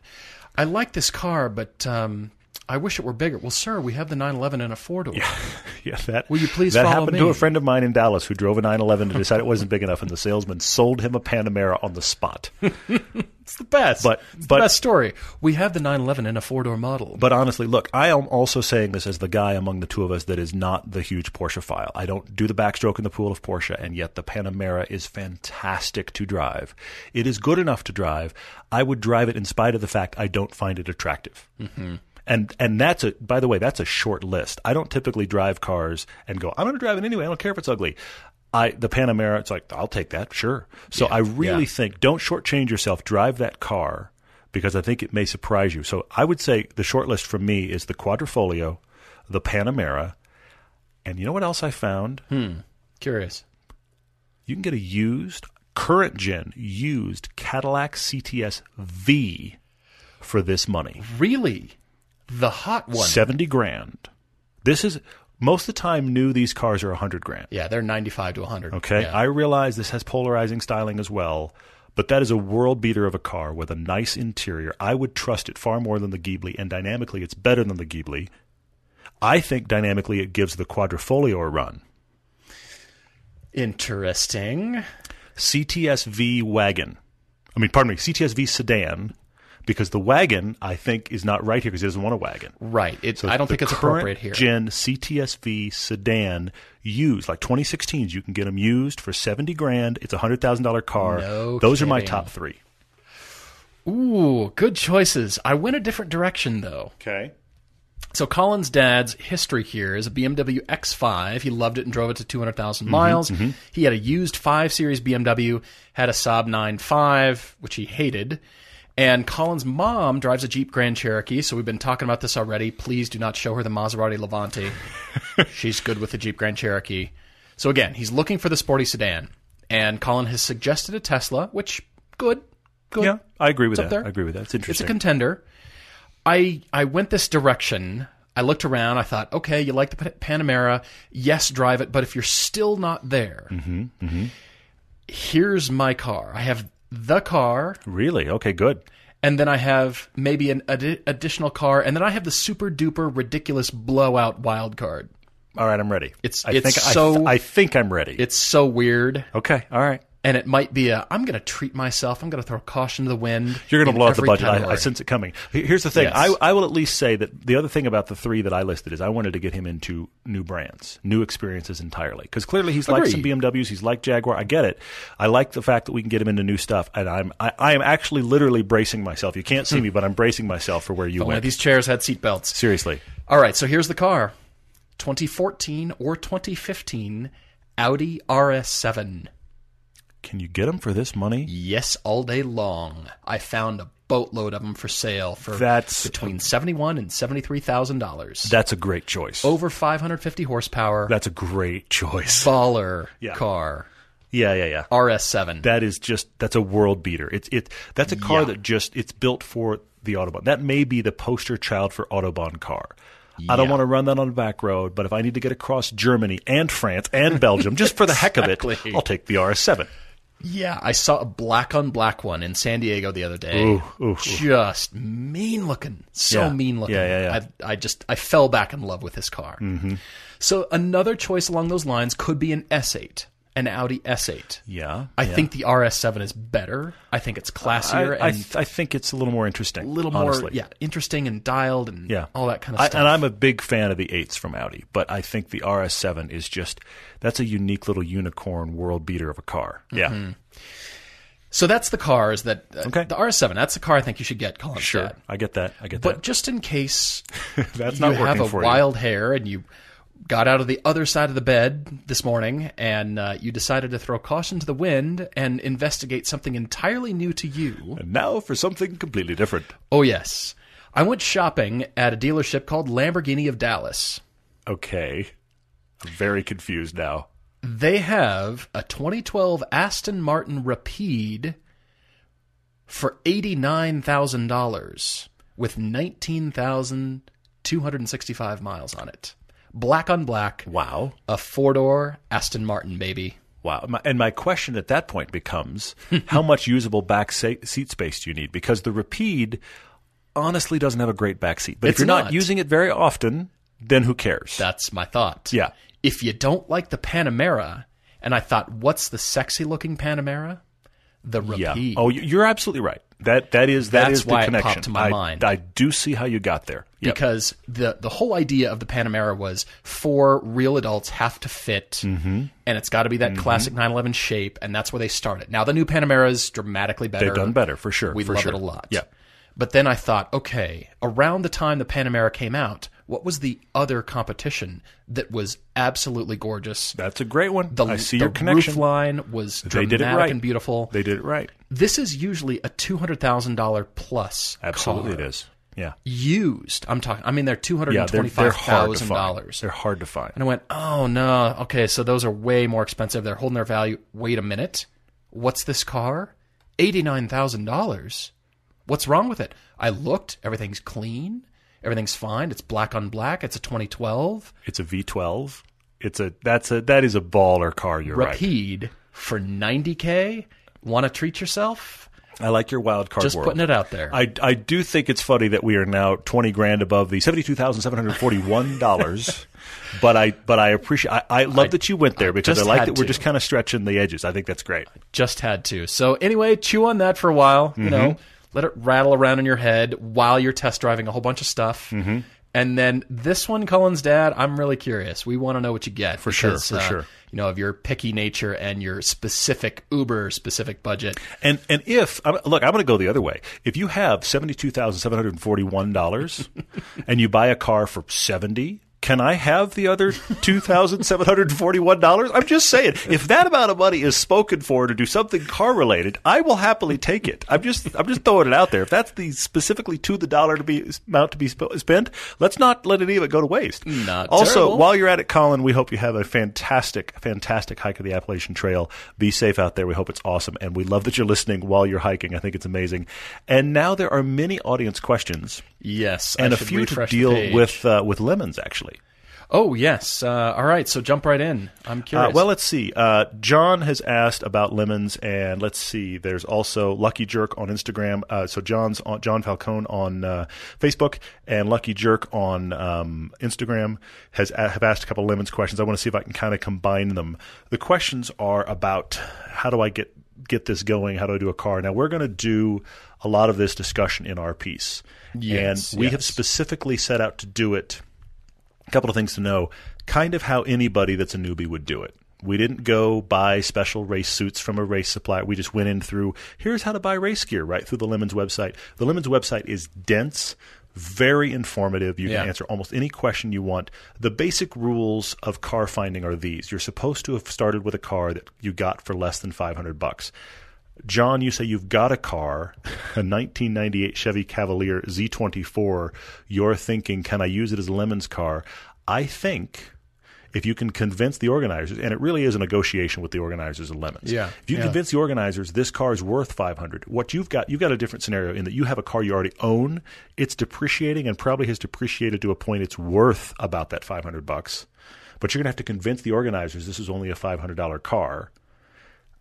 I like this car, but um, I wish it were bigger. Well, sir, we have the 911 in a four door. Yeah, that. Will you please That follow happened to a friend of mine in Dallas who drove a 911 and decided it wasn't big enough, and the salesman sold him a Panamera on the spot. It's the best. But- it's but- the best story. We have the 911 in a four door model. But honestly, look, I am also saying this as the guy among the two of us that is not the huge Porsche file. I don't do the backstroke in the pool of Porsche, and yet the Panamera is fantastic to drive. It is good enough to drive. I would drive it in spite of the fact I don't find it attractive. Mm-hmm. And and that's a by the way that's a short list. I don't typically drive cars and go I'm going to drive it anyway. I don't care if it's ugly. I the Panamera it's like I'll take that sure. So I really yeah. think don't shortchange yourself. Drive that car because I think it may surprise you. So I would say the short list for me is the Quadrifoglio, the Panamera, and you know what else I found? Hmm. Curious. You can get a used, current gen, used Cadillac CTS V for this money. Really? The hot one. 70 grand. This is most of the time new these cars are 100 grand. Yeah, they're 95 to 100. Okay, Yeah. I realize this has polarizing styling as well, but that is a world beater of a car with a nice interior. I would trust it far more than the Ghibli, and dynamically, it's better than the Ghibli. I think dynamically, it gives the Quadrifoglio a run. Interesting. CTS-V wagon. I mean, pardon me, CTS-V sedan, because the wagon I think is not right here because he doesn't want a wagon. Right. It, So I don't think it's appropriate here. Gen CTSV sedan used, like 2016s, you can get them used for 70 grand. It's a hundred thousand dollar car. No Those are my top three. Ooh, good choices. I went a different direction though. Okay. So Colin's dad's history here is a BMW X5. He loved it and drove it to 200,000 Mm-hmm, miles. He had a used 5 Series BMW, had a Saab 9.5, which he hated. And Colin's mom drives a Jeep Grand Cherokee, so we've been talking about this already. Please do not show her the Maserati Levante. She's good with the Jeep Grand Cherokee. So again, he's looking for the sporty sedan. And Colin has suggested a Tesla, which good. Good. Yeah, I agree with It's that. I agree with that. It's interesting. It's a contender. I I went this direction. I looked around. I thought, okay, you like the Panamera. Yes, drive it. But if you're still not there, Mm-hmm, here's my car. I have the car, really? Okay, good. and then I have maybe an addi- additional car, and then I have the super duper ridiculous blowout wild card. All right, I'm ready. It's- I it's think I, so- th- I think I'm ready. It's so weird, okay, all right. And it might be a. I'm going to treat myself. I'm going to throw caution to the wind. You're going to blow out the budget. I, I sense it coming. Here's the thing. Yes. I, I will at least say that the other thing about the three that I listed is I wanted to get him into new brands, new experiences entirely. Because clearly he's liked some BMWs. He's liked Jaguar. I get it. I like the fact that we can get him into new stuff. And I'm I, I am actually literally bracing myself. You can't see hmm. me, but I'm bracing myself for where you went. these chairs had seatbelts. Seriously. All right, so here's the car 2014 or 2015 Audi RS7. Can you get them for this money? Yes, all day long. I found a boatload of them for sale for That's- between seventy-one and seventy-three thousand dollars. That's a great choice. Over 550 horsepower. That's a great choice. baller Yeah. car. Yeah, yeah, yeah. RS7. that is just that's a world beater. It's it that's a car Yeah. that just it's built for the autobahn. That may be the poster child for autobahn car. I don't want to run that on a back road, but if I need to get across Germany and France and Belgium just for the heck of Exactly. it, I'll take the RS7. Yeah, I saw a black on black one in San Diego the other day. Ooh, ooh, ooh. Just mean looking, so Yeah. mean looking. Yeah, yeah, yeah. I, I just I fell back in love with this car. Mm-hmm. So another choice along those lines could be an S8, an Audi S8. Yeah, I yeah. think the RS7 is better. I think it's classier I, I, th- I think it's a little more interesting. a little honestly. more, yeah, interesting and dialed and Yeah, all that kind of I, stuff. And I'm a big fan of the eights from Audi, but I think the RS7 is just that's a unique little unicorn world beater of a car. Yeah, Mm-hmm. so that's the cars that uh, Okay. the RS7. That's the car I think you should get, Colin. sure. I get that. I get that. But just in case that. That's you not have a wild hair and you got out of the other side of the bed this morning and uh, you decided to throw caution to the wind and investigate something entirely new to you. And now for something completely different. Oh yes, I went shopping at a dealership called Lamborghini of Dallas. Okay, I'm very confused now. They have a 2012 Aston Martin Rapide for $89,000 with 19,265 miles on it. Black on black. Wow. A four door Aston Martin, baby. Wow. And my question at that point becomes how much usable back sa- seat space do you need? Because the Rapide honestly doesn't have a great back seat. But if you're not. not. using it very often, then who cares? That's my thought. Yeah. If you don't like the Panamera, and I thought, what's the sexy looking Panamera? The yeah. Oh, you- you're absolutely right. That that is that That's is why the it connection. popped to my I, mind. I do see how you got there. Yep. because the the whole idea of the Panamera was four real adults have to fit, Mm-hmm. and it's got to be that classic 911 shape, and that's where they started. Now the new Panamera is dramatically better. They've done better for sure. We for love sure. it a lot. Yeah. But then I thought, okay, around the time the Panamera came out, what was the other competition that was absolutely gorgeous? That's a great one. The, I see the your connection. roof line was They dramatic did it right. and beautiful. They did it right. this is usually a two hundred thousand dollar plus. Absolutely, car. it is. Yeah. Used. I'm talking. I mean, they're two hundred and They're, twenty they're five hard to thousand find. dollars. They're hard to find. And I went, oh no, okay, so those are way more expensive. They're holding their value. Wait a minute, what's this car? Eighty nine thousand dollars. What's wrong with it? I looked. Everything's clean. Everything's fine. It's black on black. It's a 2012 It's a V12. It's a that's a that is a baller car. You're right. Rapide for 90k. Want to treat yourself? I like your wild card Just world. putting it out there. I, I do think it's funny that we are now twenty grand above the seventy two thousand seven hundred forty one dollars. but I but I appreciate I, I love that you went there because I like that we're just kind of stretching the edges. I think that's great. just had to. So anyway, chew on that for a while. Mm-hmm. You know, let it rattle around in your head while you're test driving a whole bunch of stuff. Mm-hmm. And then this one, Colin's dad, I'm really curious. We want to know what you get for sure, for sure. You know, of your picky nature and your specific Uber specific budget. And and if look, I'm going to go the other way. If you have seventy two thousand seven hundred forty one dollars, and you buy a car for seventy. Can I have the other two thousand seven hundred forty-one dollars? I'm just saying, if that amount of money is spoken for to do something car-related, I will happily take it. I'm just, I'm just throwing it out there. If that's the specifically to the dollar to be amount to be sp- spent, let's not let any of it go to waste. Not also, terrible. while you're at it, Colin, we hope you have a fantastic, fantastic hike of the Appalachian Trail. Be safe out there. We hope it's awesome, and we love that you're listening while you're hiking. I think it's amazing. And now there are many audience questions Yes, and I a few to deal with uh, with lemons actually. Oh yes. Uh, all right. So jump right in. I'm Uh, curious. well, let's see. Uh, John has asked about lemons, and let's see. There's also Lucky Jerk on Instagram. Uh, so John's on, John Falcone on uh, Facebook and Lucky Jerk on um, Instagram has have asked a couple of lemons questions. I want to see if I can kind of combine them. The questions are about how do I get get this going? How do I do a car? Now we're going to do a lot of this discussion in our piece, Yes, and we have specifically set out to do it a couple of things to know. Kind of how anybody that's a newbie would do it. We didn't go buy special race suits from a race supplier. We just went in through here's how to buy race gear right through the lemons website. The lemons website is dense very informative. You Yeah. can answer almost any question you want. The basic rules of car finding are these. You're supposed to have started with a car that you got for less than 500 bucks John, you say you've got a car, a 1998 Chevy Cavalier Z24. You're thinking, can I use it as a Lemons car? I think if you can convince the organizers, and it really is a negotiation with the organizers of Lemons. Yeah, If you yeah. convince the organizers this car is worth 500, what you've got, you've got a different scenario in that you have a car you already own. It's depreciating and probably has depreciated to a point it's worth about that 500 bucks. But you're going to have to convince the organizers this is only a $500 car.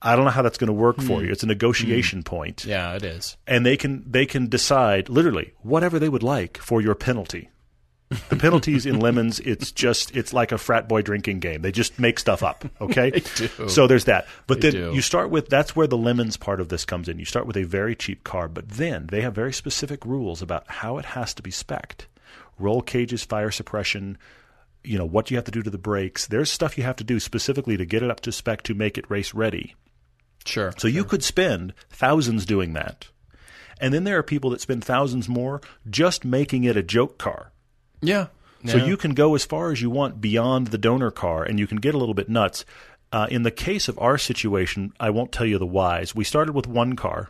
I don't know how that's going to work for hmm. you. It's a negotiation hmm. point, Yeah, it is. and they can they can decide literally whatever they would like for your penalty. The penalties in lemons, it's just it's like a frat boy drinking game. They just make stuff up. Okay, do. so there's that. But They then do. you start with that's where the lemons part of this comes in. You start with a very cheap car, but then they have very specific rules about how it has to be specced. Roll cages, fire suppression, you know what you have to do to the brakes. There's stuff you have to do specifically to get it up to spec to make it race ready. Sure. So you could spend thousands doing that. And then there are people that spend thousands more just making it a joke car. yeah. So Yeah. you can go as far as you want beyond the donor car, and you can get a little bit nuts. Uh, in the case of our situation, I won't tell you the whys. We started with one car.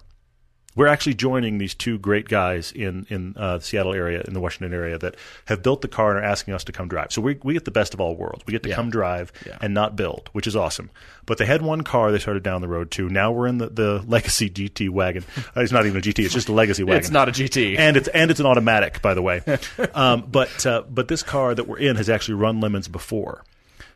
We're actually joining these two great guys in in uh, the Seattle area, in the Washington area, that have built the car and are asking us to come drive. So we we get the best of all worlds. We get to Yeah. come drive Yeah. and not build, which is awesome. But they had one car they started down the road to. Now we're in the, the Legacy GT wagon. Uh, it's not even a GT; it's just a Legacy wagon It's not a GT. and it's and it's an automatic, by the way. um, but uh, but this car that we're in has actually run lemons before,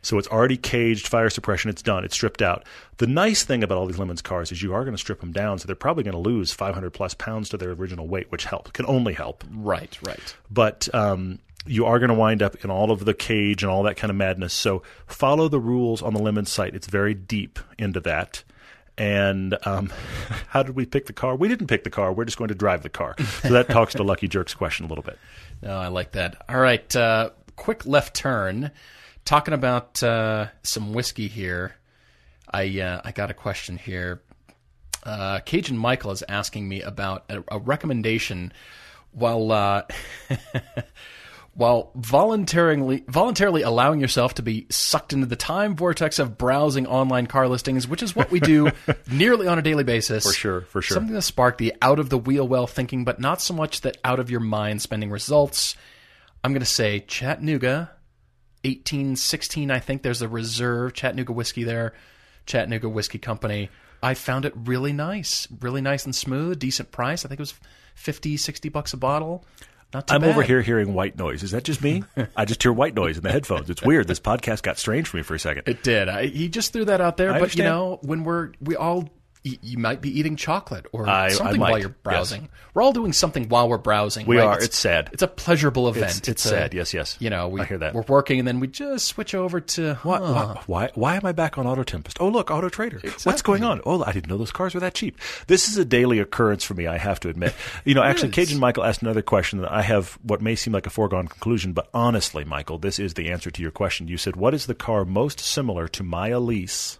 so it's already caged, fire suppression. It's done. It's stripped out. The nice thing about all these lemons cars is you are going to strip them down, so they're probably going to lose 500 plus pounds to their original weight, which help can only help. right, right. But um, you are going to wind up in all of the cage and all that kind of madness. So follow the rules on the lemon site. It's very deep into that. And um, how did we pick the car? We didn't pick the car. We're just going to drive the car. So that talks to Lucky Jerk's question a little bit. No, I like that. All right, uh, quick left turn. Talking about uh, some whiskey here. I uh, I got a question here. Uh, Cajun Michael is asking me about a, a recommendation while uh, while voluntarily voluntarily allowing yourself to be sucked into the time vortex of browsing online car listings, which is what we do nearly on a daily basis. For sure, for sure. Something to spark the out of the wheel well thinking, but not so much that out of your mind spending results. I'm going to say Chattanooga, 1816. I think there's a reserve Chattanooga whiskey there, Chattanooga Whiskey Company. I found it really nice, really nice and smooth, decent price. I think it was 50, 60 bucks a bottle. Not too I'm bad. over here hearing white noise. Is that just me? I just hear white noise in the headphones. It's weird. This podcast got strange for me for a second. It did. I, he just threw that out there. I but you know, when we're we all, you might be eating chocolate or I- I something might, while you're yes. browsing. We're all doing something while we're browsing. We right? are. It's sad. It's a pleasurable event. it's a- sad. Yes, yes. You know, we, I hear that. We're working and then we just switch over to Why, huh. why, why, why am I back on Auto Tempest? Oh, look, Auto Trader. What's going on? Oh, I didn't know those cars were that cheap. This is a daily occurrence for me, I have to admit. You know, actually, is. Cajun Michael asked another question that I have what may seem like a foregone conclusion, but honestly, Michael, this is the answer to your question. You said, What is the car most similar to my Elise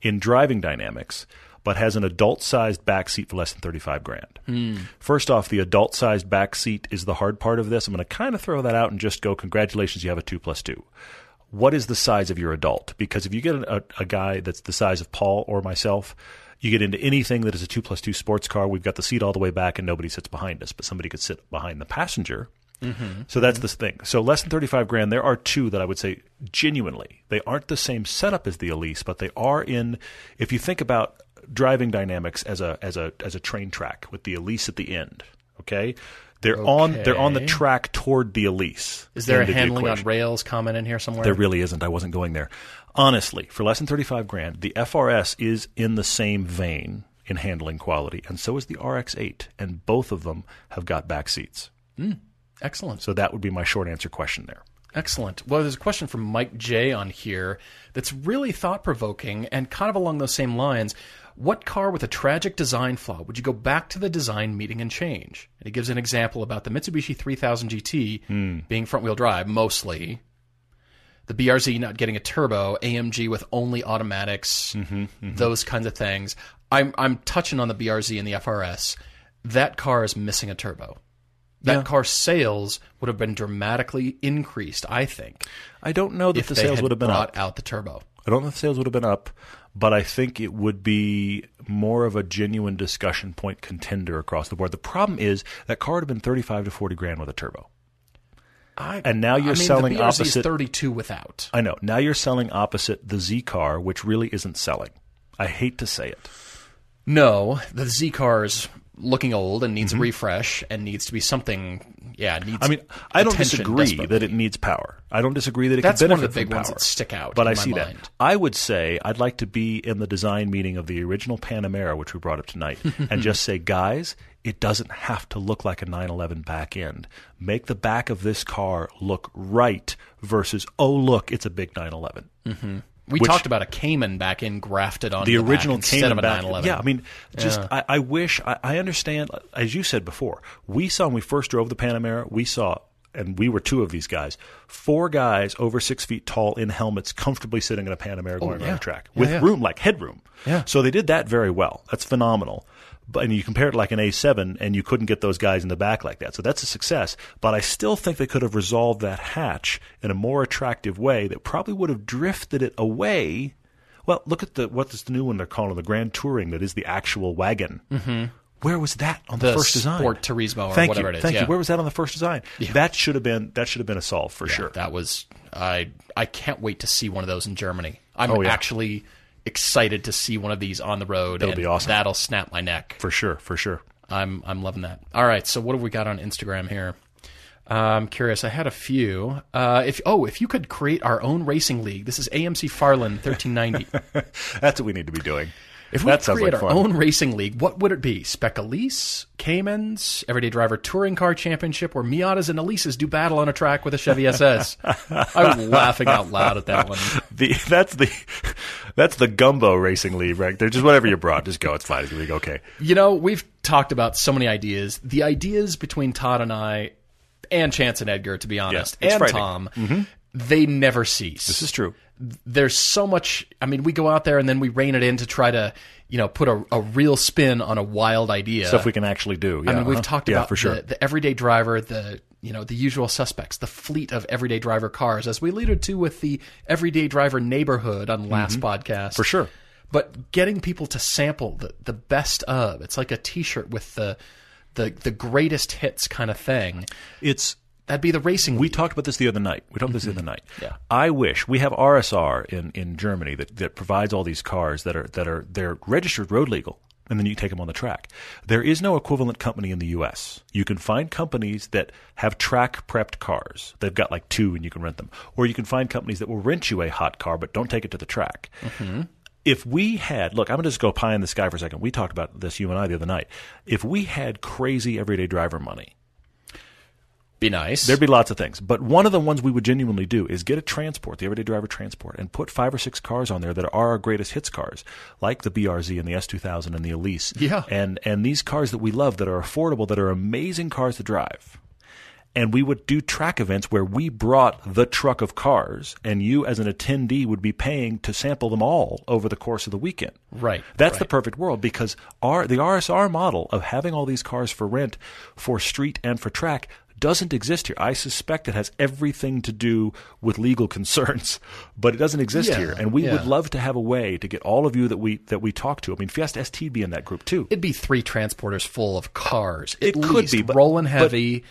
in driving dynamics? But has an adult-sized back seat for less than thirty-five grand. Hmm. First off, the adult-sized back seat is the hard part of this. I'm going to kind of throw that out and just go, congratulations, you have a two plus two what is the size of your adult? Because if you get a, a guy that's the size of Paul or myself, you get into anything that is a two plus two sports car. We've got the seat all the way back, and nobody sits behind us, but somebody could sit behind the passenger. Mm-hmm. So that's the thing. So less than thirty-five grand. There are two that I would say genuinely they aren't the same setup as the Elise, but they are in. If you think about driving dynamics as a as a as a train track with the Elise at the end, okay, they're on they're on the track toward the Elise. Is there a of the handling on rails comment in here somewhere? There really isn't. I wasn't going there. Honestly, for less than 35 grand, the FRS is in the same vein in handling quality, and so is the RX-8, and both of them have got back seats. Hmm. Excellent. So that would be my short answer question there. Excellent. Well, there's a question from Mike J on here that's really thought provoking and kind of along those same lines. What car with a tragic design flaw would you go back to the design meeting and change? And he gives an example about the Mitsubishi 3000 GT hmm. being front wheel drive mostly, the BRZ not getting a turbo, AMG with only automatics, mm-hmm, mm-hmm. those kinds of things. I'm I'm touching on the BRZ and the FRS. That car is missing a turbo. That Yeah. car's sales would have been dramatically increased, I think, I don't know that if the sales would have been brought up. out the turbo. I don't know if the sales would have been up, but I think it would be more of a genuine discussion point contender across the board. The problem is that car would have been 35 to 40 grand with a turbo. I, And now you're I mean, selling the BRZ opposite- 32 without. I know. Now you're selling opposite the Z car, which really isn't selling. I hate to say it. No, the Z car is looking old and needs a refresh and needs to be something. Yeah, needs. Mm-hmm. I mean, I don't disagree that it needs power. I don't disagree that it That's can one benefit of the big ones that stick out But I my see mind. that. I would say I'd like to be in the design meeting of the original Panamera, which we brought up tonight, and just say, guys, it doesn't have to look like a 911 back end. Make the back of this car look right versus, oh, look, it's a big 911. We which- talked about a Cayman back in grafted on the the back original Cayman of a back. 911. Yeah, I mean, just I, I wish I, I understand. As you said before, we saw when we first drove the Panamera, we saw, and we were two of these guys, four guys over six feet tall in helmets, comfortably sitting in a Panamera going oh, around Oh, yeah. the track Yeah, with yeah. room like headroom. Yeah. So they did that very well. That's phenomenal. But and you compare it like an A7, and you couldn't get those guys in the back like that. So that's a success. But I still think they could have resolved that hatch in a more attractive way that probably would have drifted it away. Well, look at the what is the new one they're calling the Grand Touring that is the actual wagon. Mm-hmm. Where was that on the, The first design? Sport Turismo or Thank whatever you. it is, Thank yeah. you. Where was that on the first design? That should have been that should have been a solve for sure. That was I. I can't wait to see one of those in Germany. I'm Oh, yeah. actually excited to see one of these on the road. That'll and be awesome. That'll snap my neck. For sure. For sure. I'm I'm loving that. All right, so what have we got on Instagram here? Uh, I'm curious. I had a few. Uh, if oh, if you could create our own racing league, this is AMC Farland 1390. That's what we need to be doing. If we that create like our fun. own racing league, what would it be? Spec Elise, Caymans, Everyday Driver Touring Car Championship, where Miatas and Elises do battle on a track with a Chevy SS? I was laughing out loud at that one. the that's the that's the gumbo racing league, right? They're just whatever you brought, just go. It's fine. It's gonna be okay. You know, we've talked about so many ideas. The ideas between Todd and I, and Chance and Edgar, to be honest, it's and. Tom, they never cease. This is true. there's so much. I mean, we go out there and then we rein it in to try to, you know, put a, a real spin on a wild idea. Stuff we can actually do. Yeah, I mean, we've uh-huh. talked yeah, about for sure. the, the everyday driver, the you know the usual suspects, the fleet of everyday driver cars, as we alluded to with the everyday driver neighborhood on last podcast, Mm-hmm. For sure. But getting people to sample the the best of, it's like a T-shirt with the the the greatest hits kind of thing. It's That'd be the racing. we league. talked about this the other night. We talked about this the other night. Mm-hmm. Yeah. I wish we have RSR in, in Germany that, that provides all these cars that are that are they're registered road legal, and then you take them on the track. There is no equivalent company in the U.S. You can find companies that have track prepped cars. They've got like two, and you can rent them, or you can find companies that will rent you a hot car but don't take it to the track. Mm-hmm. If we had, look, I'm going to just go pie in the sky for a second. We talked about this, you and I, the other night. If we had crazy everyday driver money, be nice. There'd be lots of things, but one of the ones we would genuinely do is get a transport, the everyday driver transport, and put five or six cars on there that are our greatest hits cars, like the BRZ and the S2000 and the Elise. Yeah. and and these cars that we love that are affordable, that are amazing cars to drive. And we would do track events where we brought the truck of cars, and you, as an attendee, would be paying to sample them all over the course of the weekend. Right, That's the perfect world because our the RSR model of having all these cars for rent for street and for track doesn't exist here. I suspect it has everything to do with legal concerns, but it doesn't exist Yeah, here. And we yeah. would love to have a way to get all of you that we that we talk to. I mean, Fiesta ST be in that group too. It'd be three transporters full of cars. It at could be, but- rolling but- heavy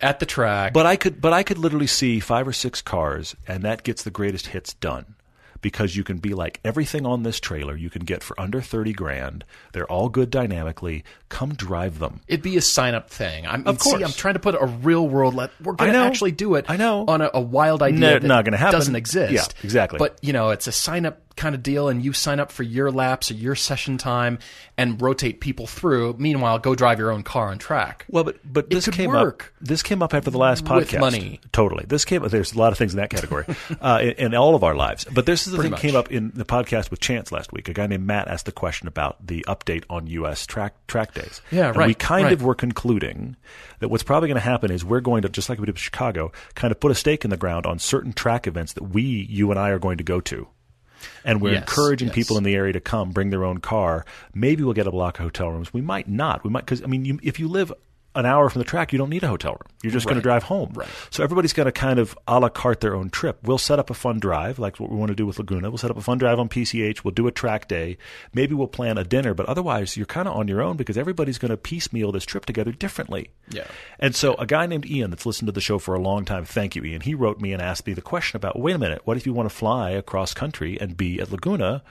at the track. But I could, but I could literally see five or six cars, and that gets the greatest hits done. Because you can be like everything on this trailer, you can get for under thirty grand. They're all good dynamically. Come drive them. It'd be a sign up thing. I'm, Of see, course. I'm trying to put a real world. Let, we're going to actually do it. I know. on a, a wild idea No, that not gonna happen. doesn't exist. Yeah, exactly. But you know, it's a sign up kind of deal, and you sign up for your laps or your session time, and rotate people through. Meanwhile, go drive your own car on track. Well, but but this came work up. This came up after the last with podcast. money. totally. This came. There's a lot of things in that category uh, in, in all of our lives. But this is the Pretty thing much. came up in the podcast with Chance last week. A guy named Matt asked the question about the update on U.S. track track days. Yeah, And right, We kind right. of were concluding that what's probably going to happen is we're going to just like we did with Chicago, kind of put a stake in the ground on certain track events that we, you and I, are going to go to. And we're Yes, encouraging yes. people in the area to come, bring their own car. Maybe we'll get a block of hotel rooms. We might not. We might because I mean, you, if you live an hour from the track, you don't need a hotel room. You're just going to drive home. Right. So everybody's going to kind of a la carte their own trip. We'll set up a fun drive, like what we want to do with Laguna. We'll set up a fun drive on PCH. We'll do a track day. Maybe we'll plan a dinner, but otherwise you're kind of on your own because everybody's going to piecemeal this trip together differently. Yeah. And so a guy named Ian that's listened to the show for a long time, thank you, Ian, he wrote me and asked me the question about, wait a minute, what if you want to fly across country and be at Laguna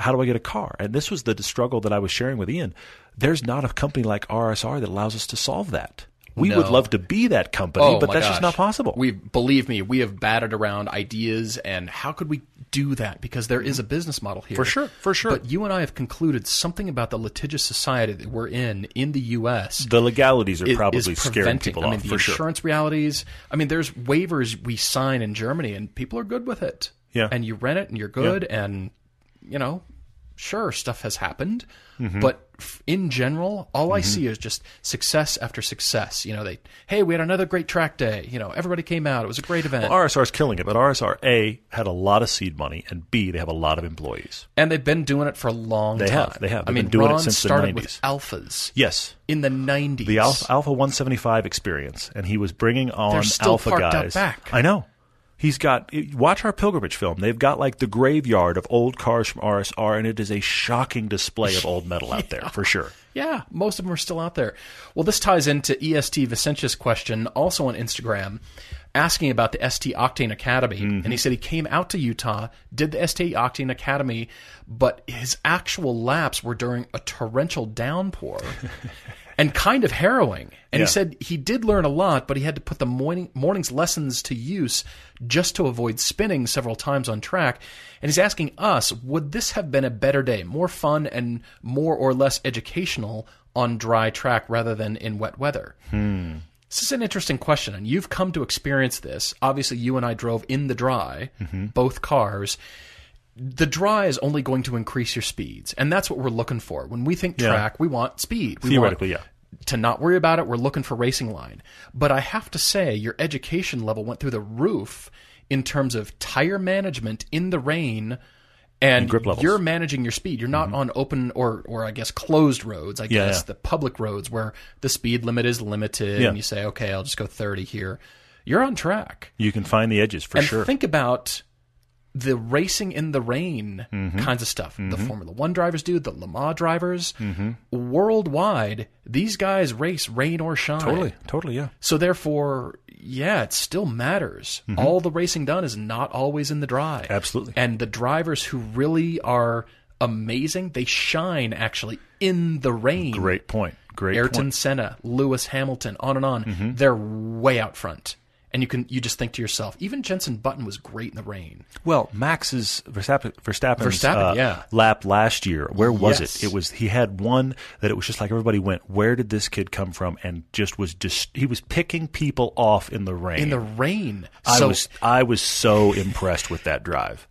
how do I get a car? And this was the struggle that I was sharing with Ian. There's not a company like RSR that allows us to solve that. We would love to be that company, Oh, but that's just not possible. We believe me, we have batted around ideas and how could we do that? Because there is a business model here. For sure, for sure. But you and I have concluded something about the litigious society that we're in in the US the legalities are is- probably is scaring people I mean, off the for sure. insurance realities. I mean, there's waivers we sign in Germany, and people are good with it. Yeah. and you rent it, and you're good, and you know, sure, stuff has happened, Mm-hmm. but in general, all I see is just success after success. You know, they, hey, we had another great track day. You know, everybody came out. It was a great event, RSR is killing it, but RSR A had a lot of seed money, and B they have a lot of employees. and they've been doing it for a long They time. have, they have. I They've mean, been doing it Ron since the 90s. with alphas Yes, in the '90s. the Alfa, Alfa 175 experience, and he was bringing on Alfa guys. back. I know. He's got watch our pilgrimage film. They've got like the graveyard of old cars from RSR, and it is a shocking display of old metal out there for sure. Yeah, most of them are still out there. Well, this ties into EST Vicentius' question, also on Instagram, asking about the ST Octane Academy. Mm-hmm. And he said he came out to Utah, did the ST Octane Academy, but his actual laps were during a torrential downpour. And kind of harrowing. And Yeah. he said he did learn a lot, but he had to put the morning morning's lessons to use just to avoid spinning several times on track. And he's asking us, would this have been a better day, more fun and more or less educational on dry track rather than in wet weather? Hmm. This is an interesting question, and you've come to experience this. Obviously, you and I drove in the dry, mm-hmm. both cars. The dry is only going to increase your speeds, and that's what we're looking for. When we think Yeah. track, we want speed. We Theoretically, want yeah. To not worry about it, we're looking for racing line. But I have to say, your education level went through the roof in terms of tire management in the rain. And grip you're managing your speed. You're not mm-hmm. on open or, or I guess closed roads. I Yeah, guess yeah. the public roads where the speed limit is limited, Yeah. and you say, okay, I'll just go 30 here. You're on track. You can find the edges for and sure. think about the racing in the rain Mm-hmm. kinds of stuff. The Formula One drivers do, the Le Mans drivers. Mm-hmm. Worldwide, these guys race rain or shine. totally, totally, yeah. So therefore, yeah, it still matters. All the racing done is not always in the dry. Mm-hmm. Absolutely. And the drivers who really are amazing, they shine actually in the rain. Great point. Great Ayrton point. Mm-hmm. Senna, Lewis Hamilton, on and on. They're way out front. And you can you just think to yourself, even Jensen Button was great in the rain. Well, Max's Verstappen, Verstappen's Verstappen, uh, yeah. lap last year. Where was Yes. it? It was he had one that it was just like everybody went. Where did this kid come from? And just was just he was picking people off in the rain. In the rain. I so was I was so impressed with that drive.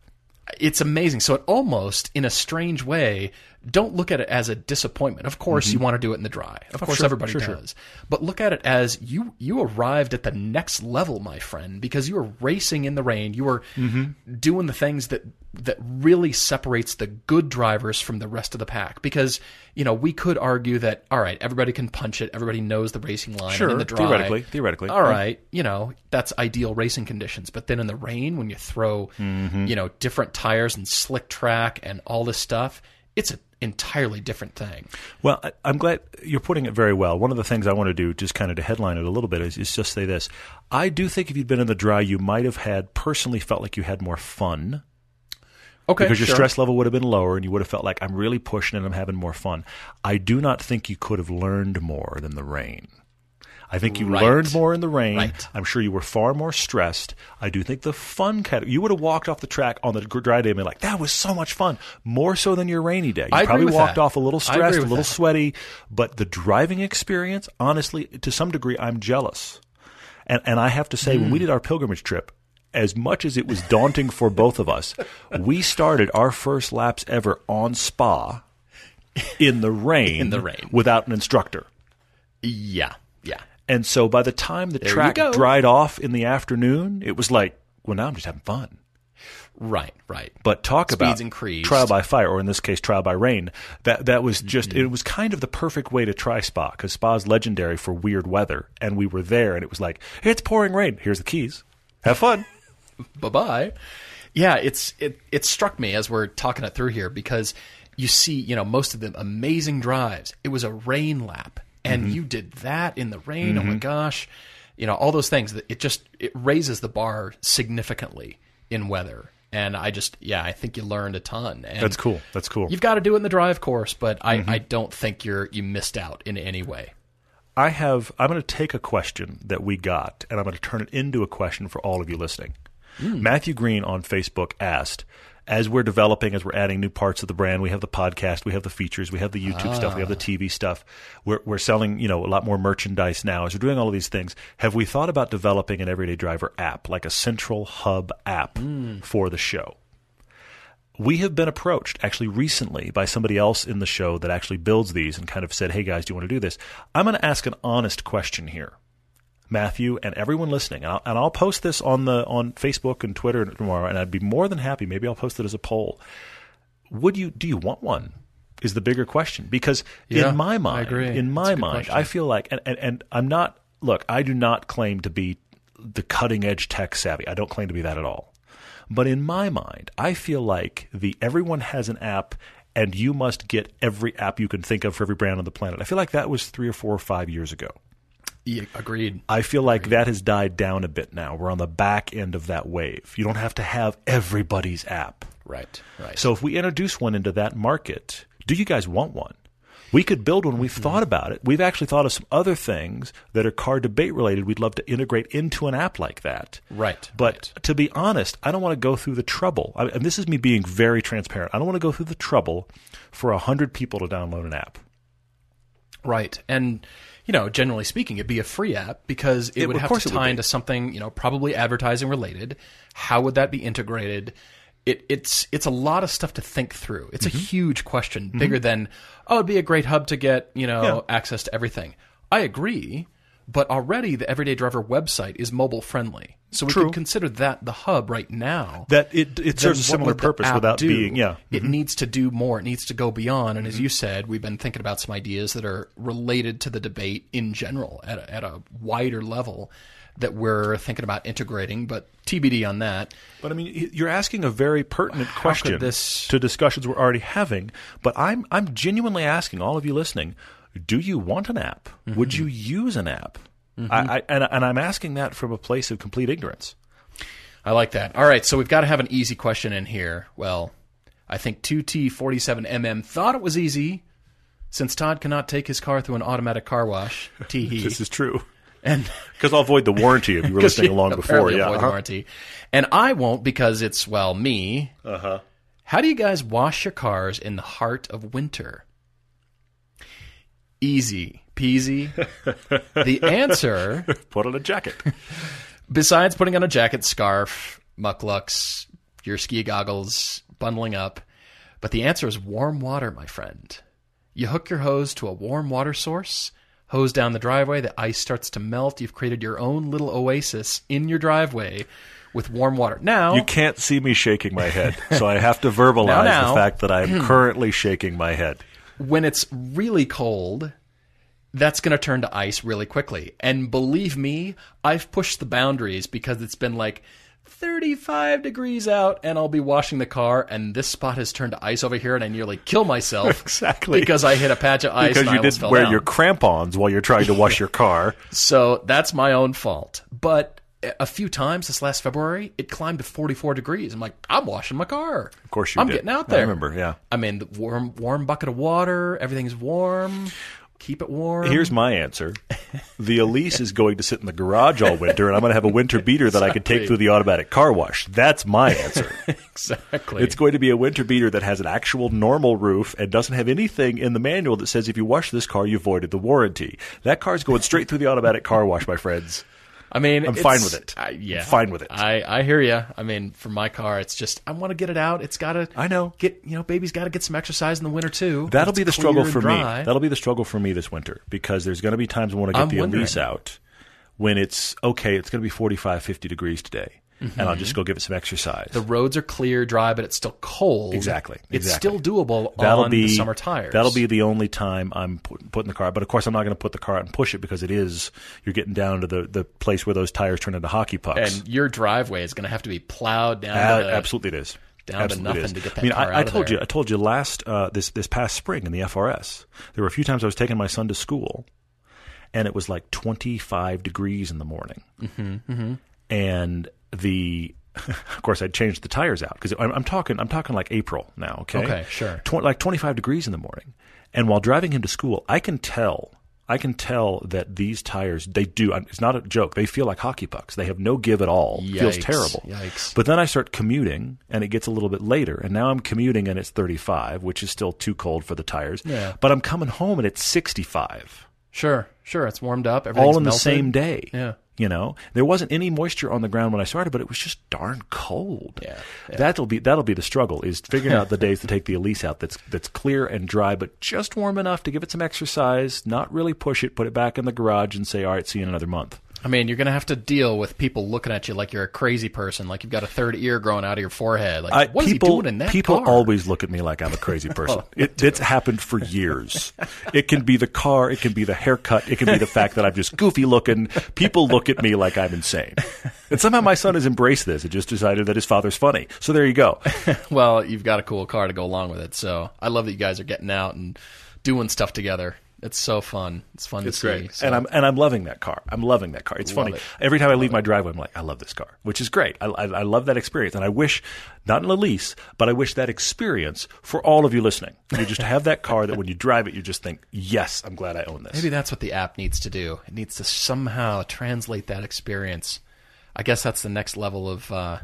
it's amazing. So it almost, in a strange way, don't look at it as a disappointment. Of course, you want to do it in the dry. Of course, Mm-hmm. sure, everybody sure, sure. does. But look at it as you you arrived at the next level, my friend, because you were racing in the rain. You were Mm-hmm. doing the things that that really separates the good drivers from the rest of the pack. Because you know we could argue that all right, everybody can punch it. Everybody knows the racing line. Sure, in the dry, theoretically, theoretically. All right, you know that's ideal racing conditions. But then in the rain, when you throw Mm-hmm. you know different tires and slick track and all this stuff, it's an entirely different thing. Well, I, I'm glad you're putting it very well. One of the things I want to do, just kind of to headline it a little bit, is, is just say this. I do think if you'd been in the dry, you might have had personally felt like you had more fun Okay, because your sure. stress level would have been lower and you would have felt like I'm really pushing and I'm having more fun. I do not think you could have learned more than the rain. I think you Right. learned more in the rain. Right. I'm sure you were far more stressed. I do think the fun category, you would have walked off the track on the dry day and been like, that was so much fun. More so than your rainy day. You I probably walked that. off a little stressed, a little that. sweaty, but the driving experience, honestly, to some degree, I'm jealous. And, and I have to say, Hmm. when we did our pilgrimage trip, as much as it was daunting for both of us, we started our first laps ever on Spa in the rain, In the rain. without an instructor. Yeah. And so by the time the you track dried off in the afternoon, it was like, well, now I'm just having fun. Right, right. But talk Speeds about increased. trial by fire, or in this case, trial by rain. That that was just Mm-hmm. it was kind of the perfect way to try Spa because Spa is legendary for weird weather, and we were there, and it was like it's pouring rain. Here's the keys. Have fun. bye bye. Yeah, it's it it struck me as we're talking it through here because you see, you know, most of the amazing drives. It was a rain lap, and Mm-hmm. you did that in the rain. Oh my gosh, you know, all those things. that It just it raises the bar significantly in weather. And I just, yeah, I think you learned a ton. And That's cool. That's cool. You've got to do it in the drive course, but I, Mm-hmm. I don't think you're you missed out in any way. I have. I'm going to take a question that we got, and I'm going to turn it into a question for all of you listening. Hmm. Matthew Green on Facebook asked, as we're developing, as we're adding new parts of the brand, we have the podcast, we have the features, we have the YouTube stuff, we have the ah. TV stuff. We're, we're selling, you know, a lot more merchandise now. As we're doing all of these things, have we thought about developing an Everyday Driver app, like a central hub app hmm. for the show? we have been approached actually recently by somebody else in the show that actually builds these and kind of said, "Hey guys, do you want to do this?" I'm going to ask an honest question here, Matthew, and everyone listening, and I'll, and I'll post this on the on Facebook and Twitter tomorrow, and I'd be more than happy. Maybe I'll post it as a poll. Would you? Do you want one? Is the bigger question because Yeah, in my mind, in my mind, question. I feel like, and, and, and I'm not. Look, I do not claim to be the cutting edge tech savvy. I don't claim to be that at all. But in my mind, I feel like the everyone has an app and you must get every app you can think of for every brand on the planet. I feel like that was three or four or five years ago. Yeah, agreed. I feel like that has died down a bit now. We're on the back end of that wave. You don't have to have everybody's app. Right, right. So if we introduce one into that market, do you guys want one? We could build one. We've thought mm-hmm. about it. We've actually thought of some other things that are car debate related. We'd love to integrate into an app like that. Right, But right. to be honest, I don't want to go through the trouble. I, and this is me being very transparent. I don't want to go through the trouble for a hundred people to download an app. Right. And, you know, generally speaking, it'd be a free app because it, It- would have to tie into something, you know, probably advertising related. How would that be integrated? It, it's it's a lot of stuff to think through. It's Mm-hmm. a huge question, bigger than oh, it'd be a great hub to get you know Yeah. access to everything. I agree, but already the Everyday Driver website is mobile friendly, so we True. could consider that the hub right now. That it it serves a similar purpose without do? being yeah. Mm-hmm. It needs to do more. It needs to go beyond. And as you said, we've been thinking about some ideas that are related to the debate in general at a, at a wider level that we're thinking about integrating. But TBD on that. But I mean, you're asking a very pertinent could question this- to discussions we're already having. But I'm I'm genuinely asking all of you listening: Do you want an app? Would Mm-hmm. you use an app? I, I, and, and I'm asking that from a place of complete ignorance. I like that. All right, so we've got to have an easy question in here. Well, I think 2T47MM thought it was easy since Todd cannot take his car through an automatic car wash. Tee hee. This is true And because I'll avoid the warranty if you were listening along before. Yeah, avoid the uh-huh. warranty. And I won't because it's well me. Uh. Uh-huh. How do you guys wash your cars in the heart of winter? Easy peasy. the answer, put on a jacket. besides putting on a jacket, scarf, mucklucks, your ski goggles, bundling up, but the answer is warm water, my friend. You hook your hose to a warm water source, hose down the driveway, the ice starts to melt. You've created your own little oasis in your driveway with warm water. Now, You can't see me shaking my head, so I have to verbalize Now, now. the fact that I'm currently shaking my head. When it's really cold, that's going to turn to ice really quickly. And believe me, I've pushed the boundaries because it's been like 35 degrees out and I'll be washing the car and this spot has turned to ice over here and I nearly kill myself Exactly. because I hit a patch of ice Because you didn't wear down. your crampons while you're trying to wash your car. So that's my own fault. But a few times this last February, it climbed to 44 degrees. I'm like, I'm washing my car. Of course you I'm did. getting out there. I remember, yeah. I mean, the warm, warm bucket of water. Everything's warm. Keep it warm. Here's my answer. The Elise is going to sit in the garage all winter, and I'm going to have a winter beater that I can take through the automatic car wash. That's my answer. exactly. it's going to be a winter beater that has an actual normal roof and doesn't have anything in the manual that says if you wash this car, you voided the warranty. That car's going straight through the automatic car wash, my friends. I mean, I'm fine with it. I- yeah, I'm fine with it. I, I hear you. I mean, for my car, it's just I want to get it out. It's got to. I know. Get you know, baby's got to get some exercise in the winter too. That'll be the struggle for me. That'll be the struggle for me this winter because there's going to be times I get I'm the wondering. Elise out when it's okay, it's going to be 45, 50 degrees today. And I'll just go give it some exercise. Mm-hmm. the roads are clear, dry, but it's still cold. Exactly, It's exactly. still doable that'll on be the summer tires. That'll be the only time I'm put, putting the car. out. But of course, I'm not going to put the car out and push it because it is you're getting down to the, the place where those tires turn into hockey pucks. and your driveway is going to have to be plowed down. A- to, absolutely, it is. down to Absolutely it nothing is. to get that I mean, car I, out I told there. you, I told you last uh, this this past spring in the FRS, there were a few times I was taking my son to school, and it was like 25 degrees in the morning, mm-hmm, and the of course, I'd changed the tires out because I'm, I'm talking, I'm talking like April now. Okay, Okay, sure. Tw- like 25 degrees in the morning, and while driving him to school, I can tell. I can tell that these tires, they do, it's not a joke, they feel like hockey pucks. They have no give at all. It feels terrible. Yikes. But then I start commuting and it gets a little bit later. And now I'm commuting and it's 35, which is still too cold for the tires. Yeah. But I'm coming home and it's 65 Sure, sure. It's warmed up. all in the same day. Yeah. You know, there wasn't any moisture on the ground when I started, but it was just darn cold. Yeah, yeah. That'll be that'll be the struggle is figuring out the days to take the Elise out that's that's clear and dry, but just warm enough to give it some exercise, not really push it, put it back in the garage and say, All right, see you in another month. I mean, you're going to have to deal with people looking at you like you're a crazy person, like you've got a third ear growing out of your forehead. Like, I, what is people, he doing in that people car? always look at me like I'm a crazy person. Oh, it, it's happened for years. it can be the car, it can be the haircut, it can be the fact that I'm just goofy looking. People look at me like I'm insane. And somehow my son has embraced this and just decided that his father's funny. So there you go. well, you've got a cool car to go along with it. So I love that you guys are getting out and doing stuff together. It's so fun. It's fun It's to see. great. So- And I'm and I'm loving that car. I'm loving that car. It's Love funny. it. Every time I leave my driveway, I'm like, I love this car, which is great. I, I, I love that experience, and I wish not in the lease, but I wish that experience for all of you listening. You just have that car that when you drive it, you just think, yes, I'm glad I own this. Maybe that's what the app needs to do. It needs to somehow translate that experience. I guess that's the next level of uh,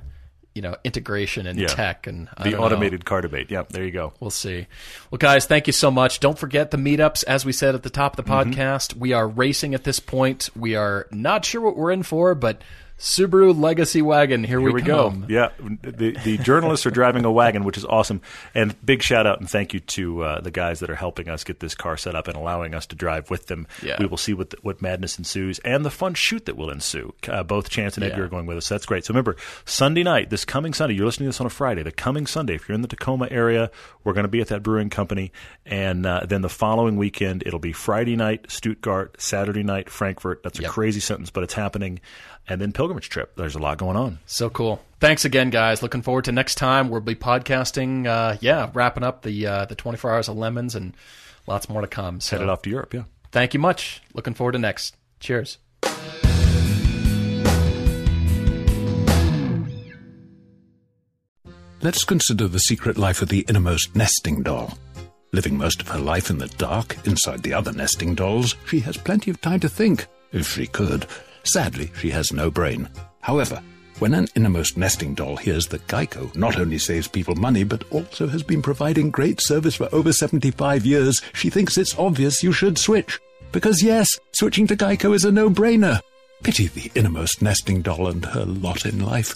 you know integration and Yeah. tech and I the don't know. automated car debate. Yeah, there you go. We'll see. Well, guys, thank you so much. Don't forget the meetups. As we said at the top of the Mm-hmm. podcast, we are racing at this point. We are not sure what we're in for, but Subaru Legacy Wagon, here, Here we go. come. Yeah, the the journalists are driving a wagon, which is awesome. And big shout out and thank you to uh, the guys that are helping us get this car set up and allowing us to drive with them. Yeah. We will see what what madness ensues and the fun shoot that will ensue. Uh, both Chance and Yeah. Edgar are going with us. That's great. So remember, Sunday night, this coming Sunday, you're listening to this on a Friday. The coming Sunday, if you're in the Tacoma area, we're going to be at that brewing company, and uh, then the following weekend, it'll be Friday night Stuttgart, Saturday night Frankfurt. That's a Yep. crazy sentence, but it's happening. And then pilgrimage trip. There's a lot going on. So cool. Thanks again, guys. Looking forward to next time. We'll be podcasting. Uh, yeah, wrapping up the uh, the 24 hours of lemons and lots more to come. So Headed off to Europe. Yeah. thank you much. Looking forward to next. Cheers. Let's consider the secret life of the innermost nesting doll. Living most of her life in the dark, inside the other nesting dolls, she has plenty of time to think, if she could. Sadly, she has no brain. However, when an innermost nesting doll hears that Geico not only saves people money, but also has been providing great service for over 75 years, she thinks it's obvious you should switch. Because yes, switching to Geico is a no-brainer. Pity the innermost nesting doll and her lot in life.